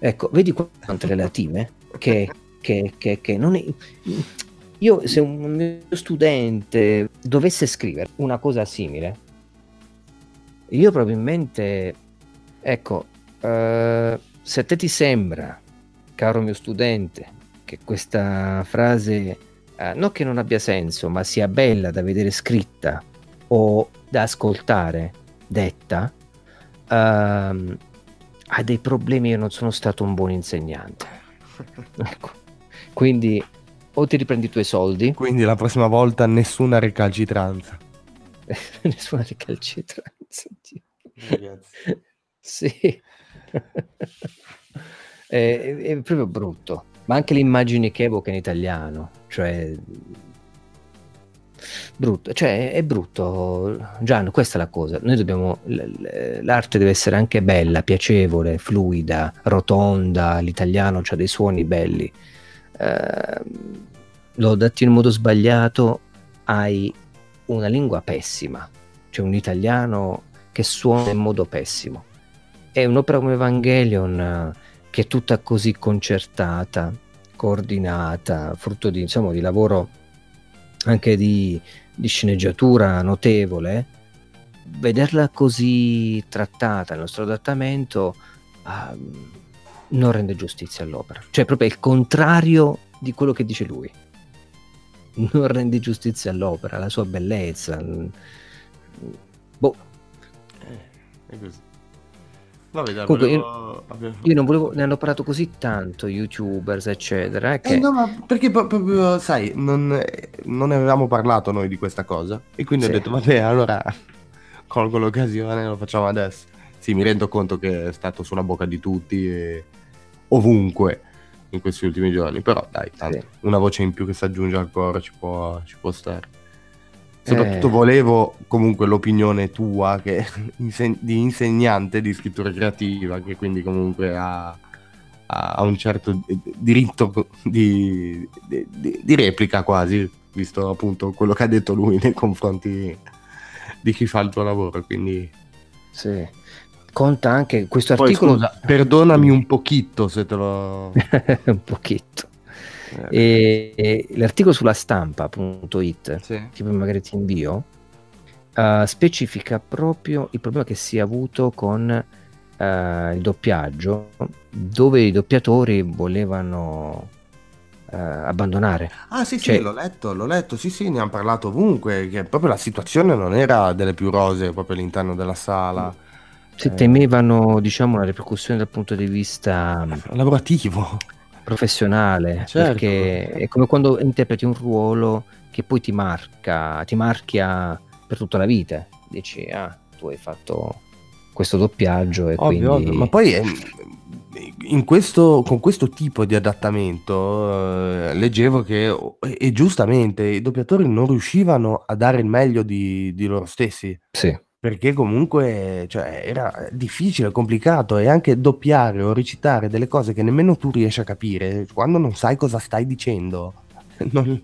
Ecco, vedi quante relative che, che, che, che non è io se un mio studente dovesse scrivere una cosa simile, io probabilmente, ecco, uh, se a te ti sembra, caro mio studente, che questa frase, uh, non che non abbia senso, ma sia bella da vedere scritta o da ascoltare detta, uh, ha dei problemi, io non sono stato un buon insegnante. (laughs) ecco. Quindi o ti riprendi i tuoi soldi. Quindi la prossima volta nessuna recalcitranza. (laughs) nessuna recalcitranza. Ragazzi. (laughs) sì. (laughs) è, è, proprio brutto. Ma anche le immagini che evoca in italiano. Cioè... Brutto, cioè è brutto, Gian, questa è la cosa. Noi dobbiamo, l'arte deve essere anche bella, piacevole, fluida, rotonda. L'italiano ha dei suoni belli eh, l'ho detto in modo sbagliato, hai una lingua pessima, cioè un italiano che suona in modo pessimo. È un'opera come Evangelion eh, che è tutta così concertata, coordinata, frutto di, insomma, di lavoro anche di, di sceneggiatura notevole. Vederla così trattata, il nostro adattamento, uh, non rende giustizia all'opera. Cioè, proprio il contrario di quello che dice lui. Non rende giustizia all'opera, alla sua bellezza. Boh. Eh, è così. Vabbè, dai, Comunque, volevo... io, io, non volevo, ne hanno parlato così tanto, youtubers, eccetera. Eh, che... Eh no, ma perché proprio, sai, non, non, ne avevamo parlato noi di questa cosa. E quindi sì. ho detto, vabbè, allora colgo l'occasione e lo facciamo adesso. Sì, mi rendo conto che è stato sulla bocca di tutti e ovunque. in questi ultimi giorni, però dai, tanto, Sì. una voce in più che si aggiunge al coro ci può, ci può stare. Soprattutto Eh. volevo comunque l'opinione tua che, (laughs) di insegnante di scrittura creativa, che quindi comunque ha, ha- un certo diritto di- di- di replica quasi, visto appunto quello che ha detto lui nei confronti di chi fa il tuo lavoro. Quindi Sì. Conta anche questo poi articolo. scusa, perdonami un pochino se te lo... (laughs) un pochetto. eh, E, e l'articolo sulla stampa.it, sì. che poi magari ti invio, eh, specifica proprio il problema che si è avuto con eh, il doppiaggio, dove i doppiatori volevano eh, abbandonare. Ah sì sì, Cioè- l'ho letto, l'ho letto, sì sì, ne hanno parlato ovunque, che proprio la situazione non era delle più rosee proprio all'interno della sala. Si Eh. temevano, diciamo, una ripercussione dal punto di vista Lavorativo. professionale, Certo. perché è come quando interpreti un ruolo che poi ti marca, ti marchia per tutta la vita. Dici, ah, tu hai fatto questo doppiaggio e quindi... Ovvio, ovvio, ma poi eh, in questo, con questo tipo di adattamento eh, leggevo che, e, e giustamente, i doppiatori non riuscivano a dare il meglio di, di loro stessi. Sì, Perché comunque cioè, era difficile, complicato e anche doppiare o recitare delle cose che nemmeno tu riesci a capire quando non sai cosa stai dicendo. (laughs) Non,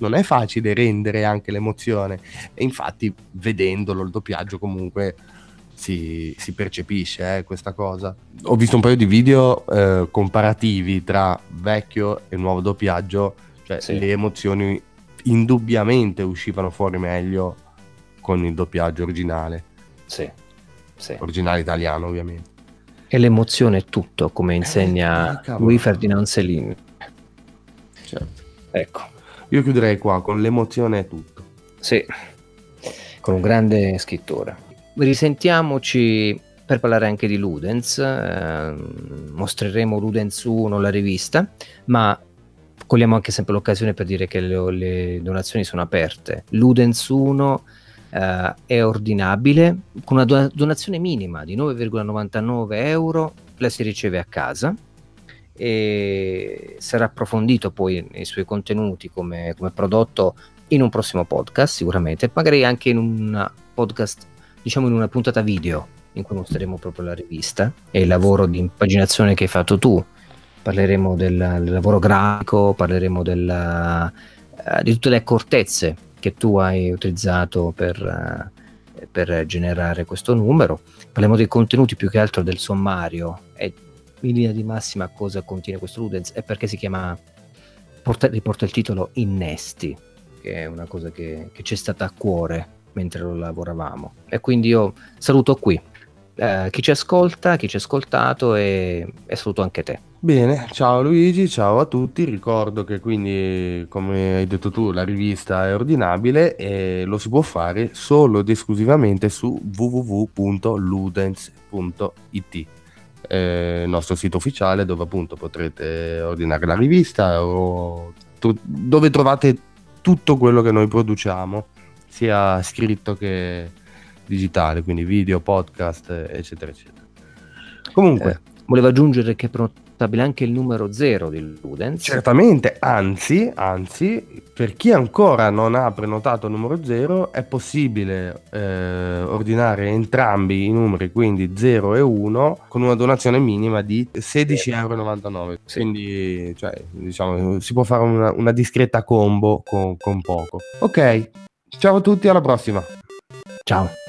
non è facile rendere anche l'emozione. E infatti, vedendolo il doppiaggio, comunque si, si percepisce eh, questa cosa. Ho visto un paio di video eh, comparativi tra vecchio e nuovo doppiaggio, cioè Sì. le emozioni indubbiamente uscivano fuori meglio con il doppiaggio originale, sì, sì. originale italiano ovviamente. E l'emozione è tutto, come insegna eh. Louis Ferdinand Céline. Certo. Ecco, Io chiuderei qua con l'emozione è tutto. sì, con un grande scrittore. Risentiamoci per parlare anche di Ludens, ehm, mostreremo Ludens 1, la rivista, ma cogliamo anche sempre l'occasione per dire che le, le donazioni sono aperte. Ludens 1 eh, è ordinabile con una do- donazione minima di 9,99 euro, la si riceve a casa e sarà approfondito poi nei suoi contenuti come, come prodotto in un prossimo podcast sicuramente, magari anche in un podcast, diciamo in una puntata video in cui mostreremo proprio la rivista e il lavoro di impaginazione che hai fatto tu. Parleremo del, del lavoro grafico, parleremo della, eh, di tutte le accortezze che tu hai utilizzato per, eh, per generare questo numero. Parliamo dei contenuti più che altro del sommario e in linea di massima cosa contiene questo Ludens e perché si chiama, porta, riporta il titolo Innesti, che è una cosa che, che ci è stata a cuore mentre lo lavoravamo. E quindi io saluto qui eh, chi ci ascolta, chi ci ha ascoltato e, e saluto anche te. Bene, ciao Luigi, ciao a tutti. Ricordo che quindi, come hai detto tu, la rivista è ordinabile e lo si può fare solo ed esclusivamente su www.ludens.it, eh, il nostro sito ufficiale dove appunto potrete ordinare la rivista o tu- dove trovate tutto quello che noi produciamo, sia scritto che digitale, quindi video, podcast, eccetera, eccetera. Comunque. Eh, volevo aggiungere che è prenotabile anche il numero 0 di Ludens. Certamente, anzi, anzi, per chi ancora non ha prenotato il numero 0 è possibile eh, ordinare entrambi i numeri, quindi 0 e 1, con una donazione minima di 16,99 euro. Sì. Quindi, cioè, diciamo, si può fare una, una discreta combo con, con poco. Ok, ciao a tutti, alla prossima. Ciao.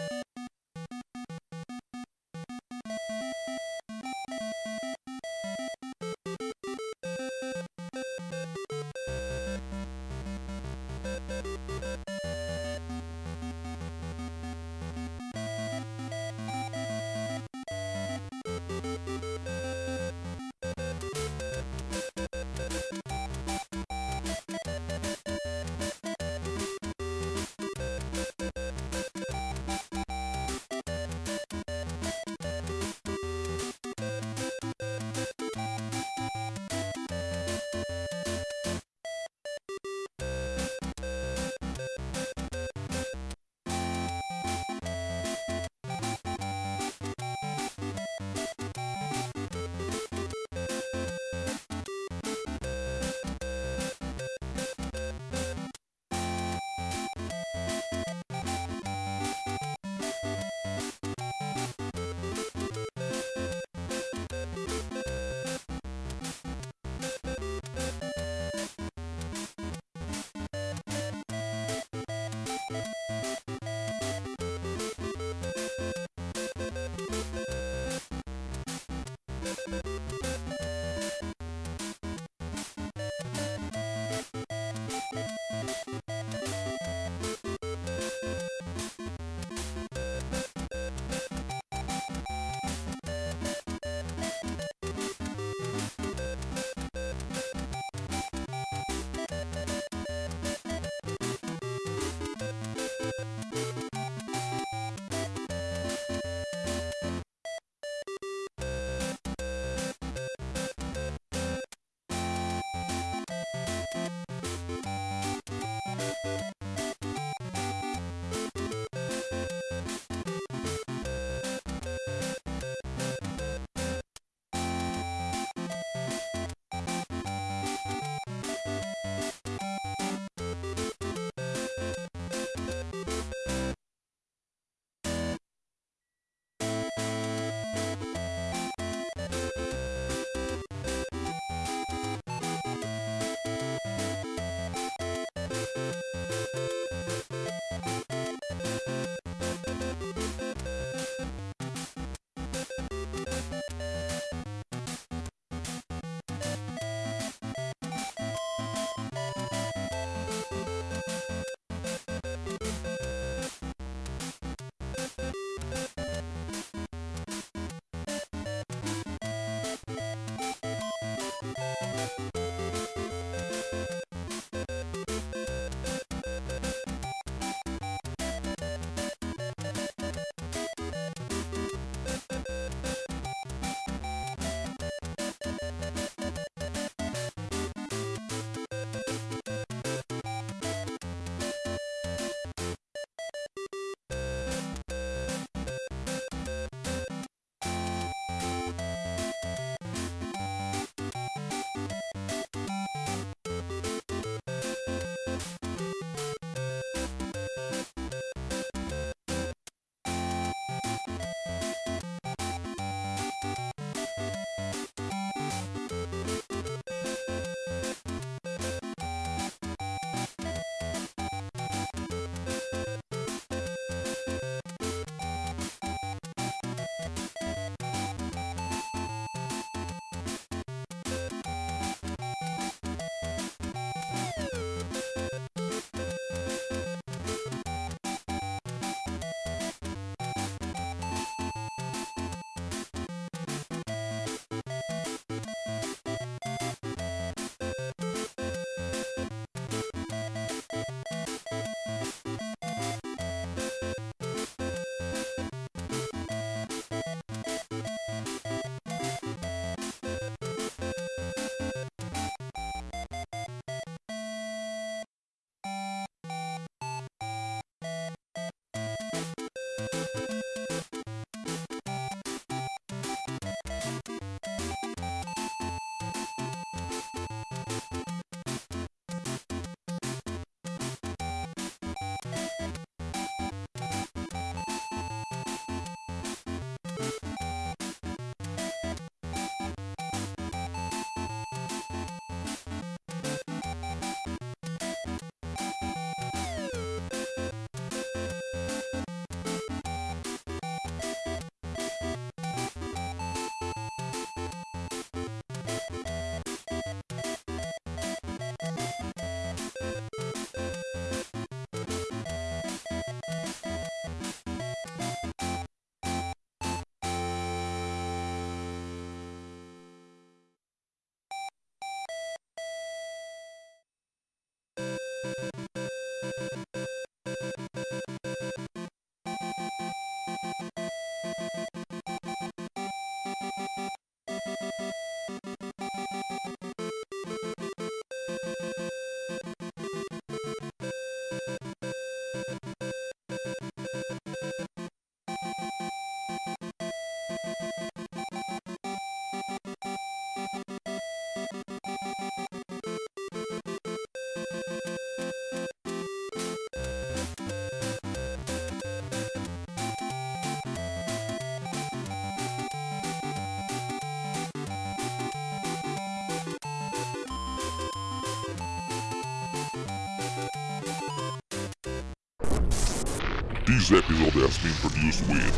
This episode has been produced with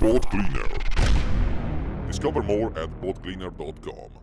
Bot Cleaner. Discover more at botcleaner.com.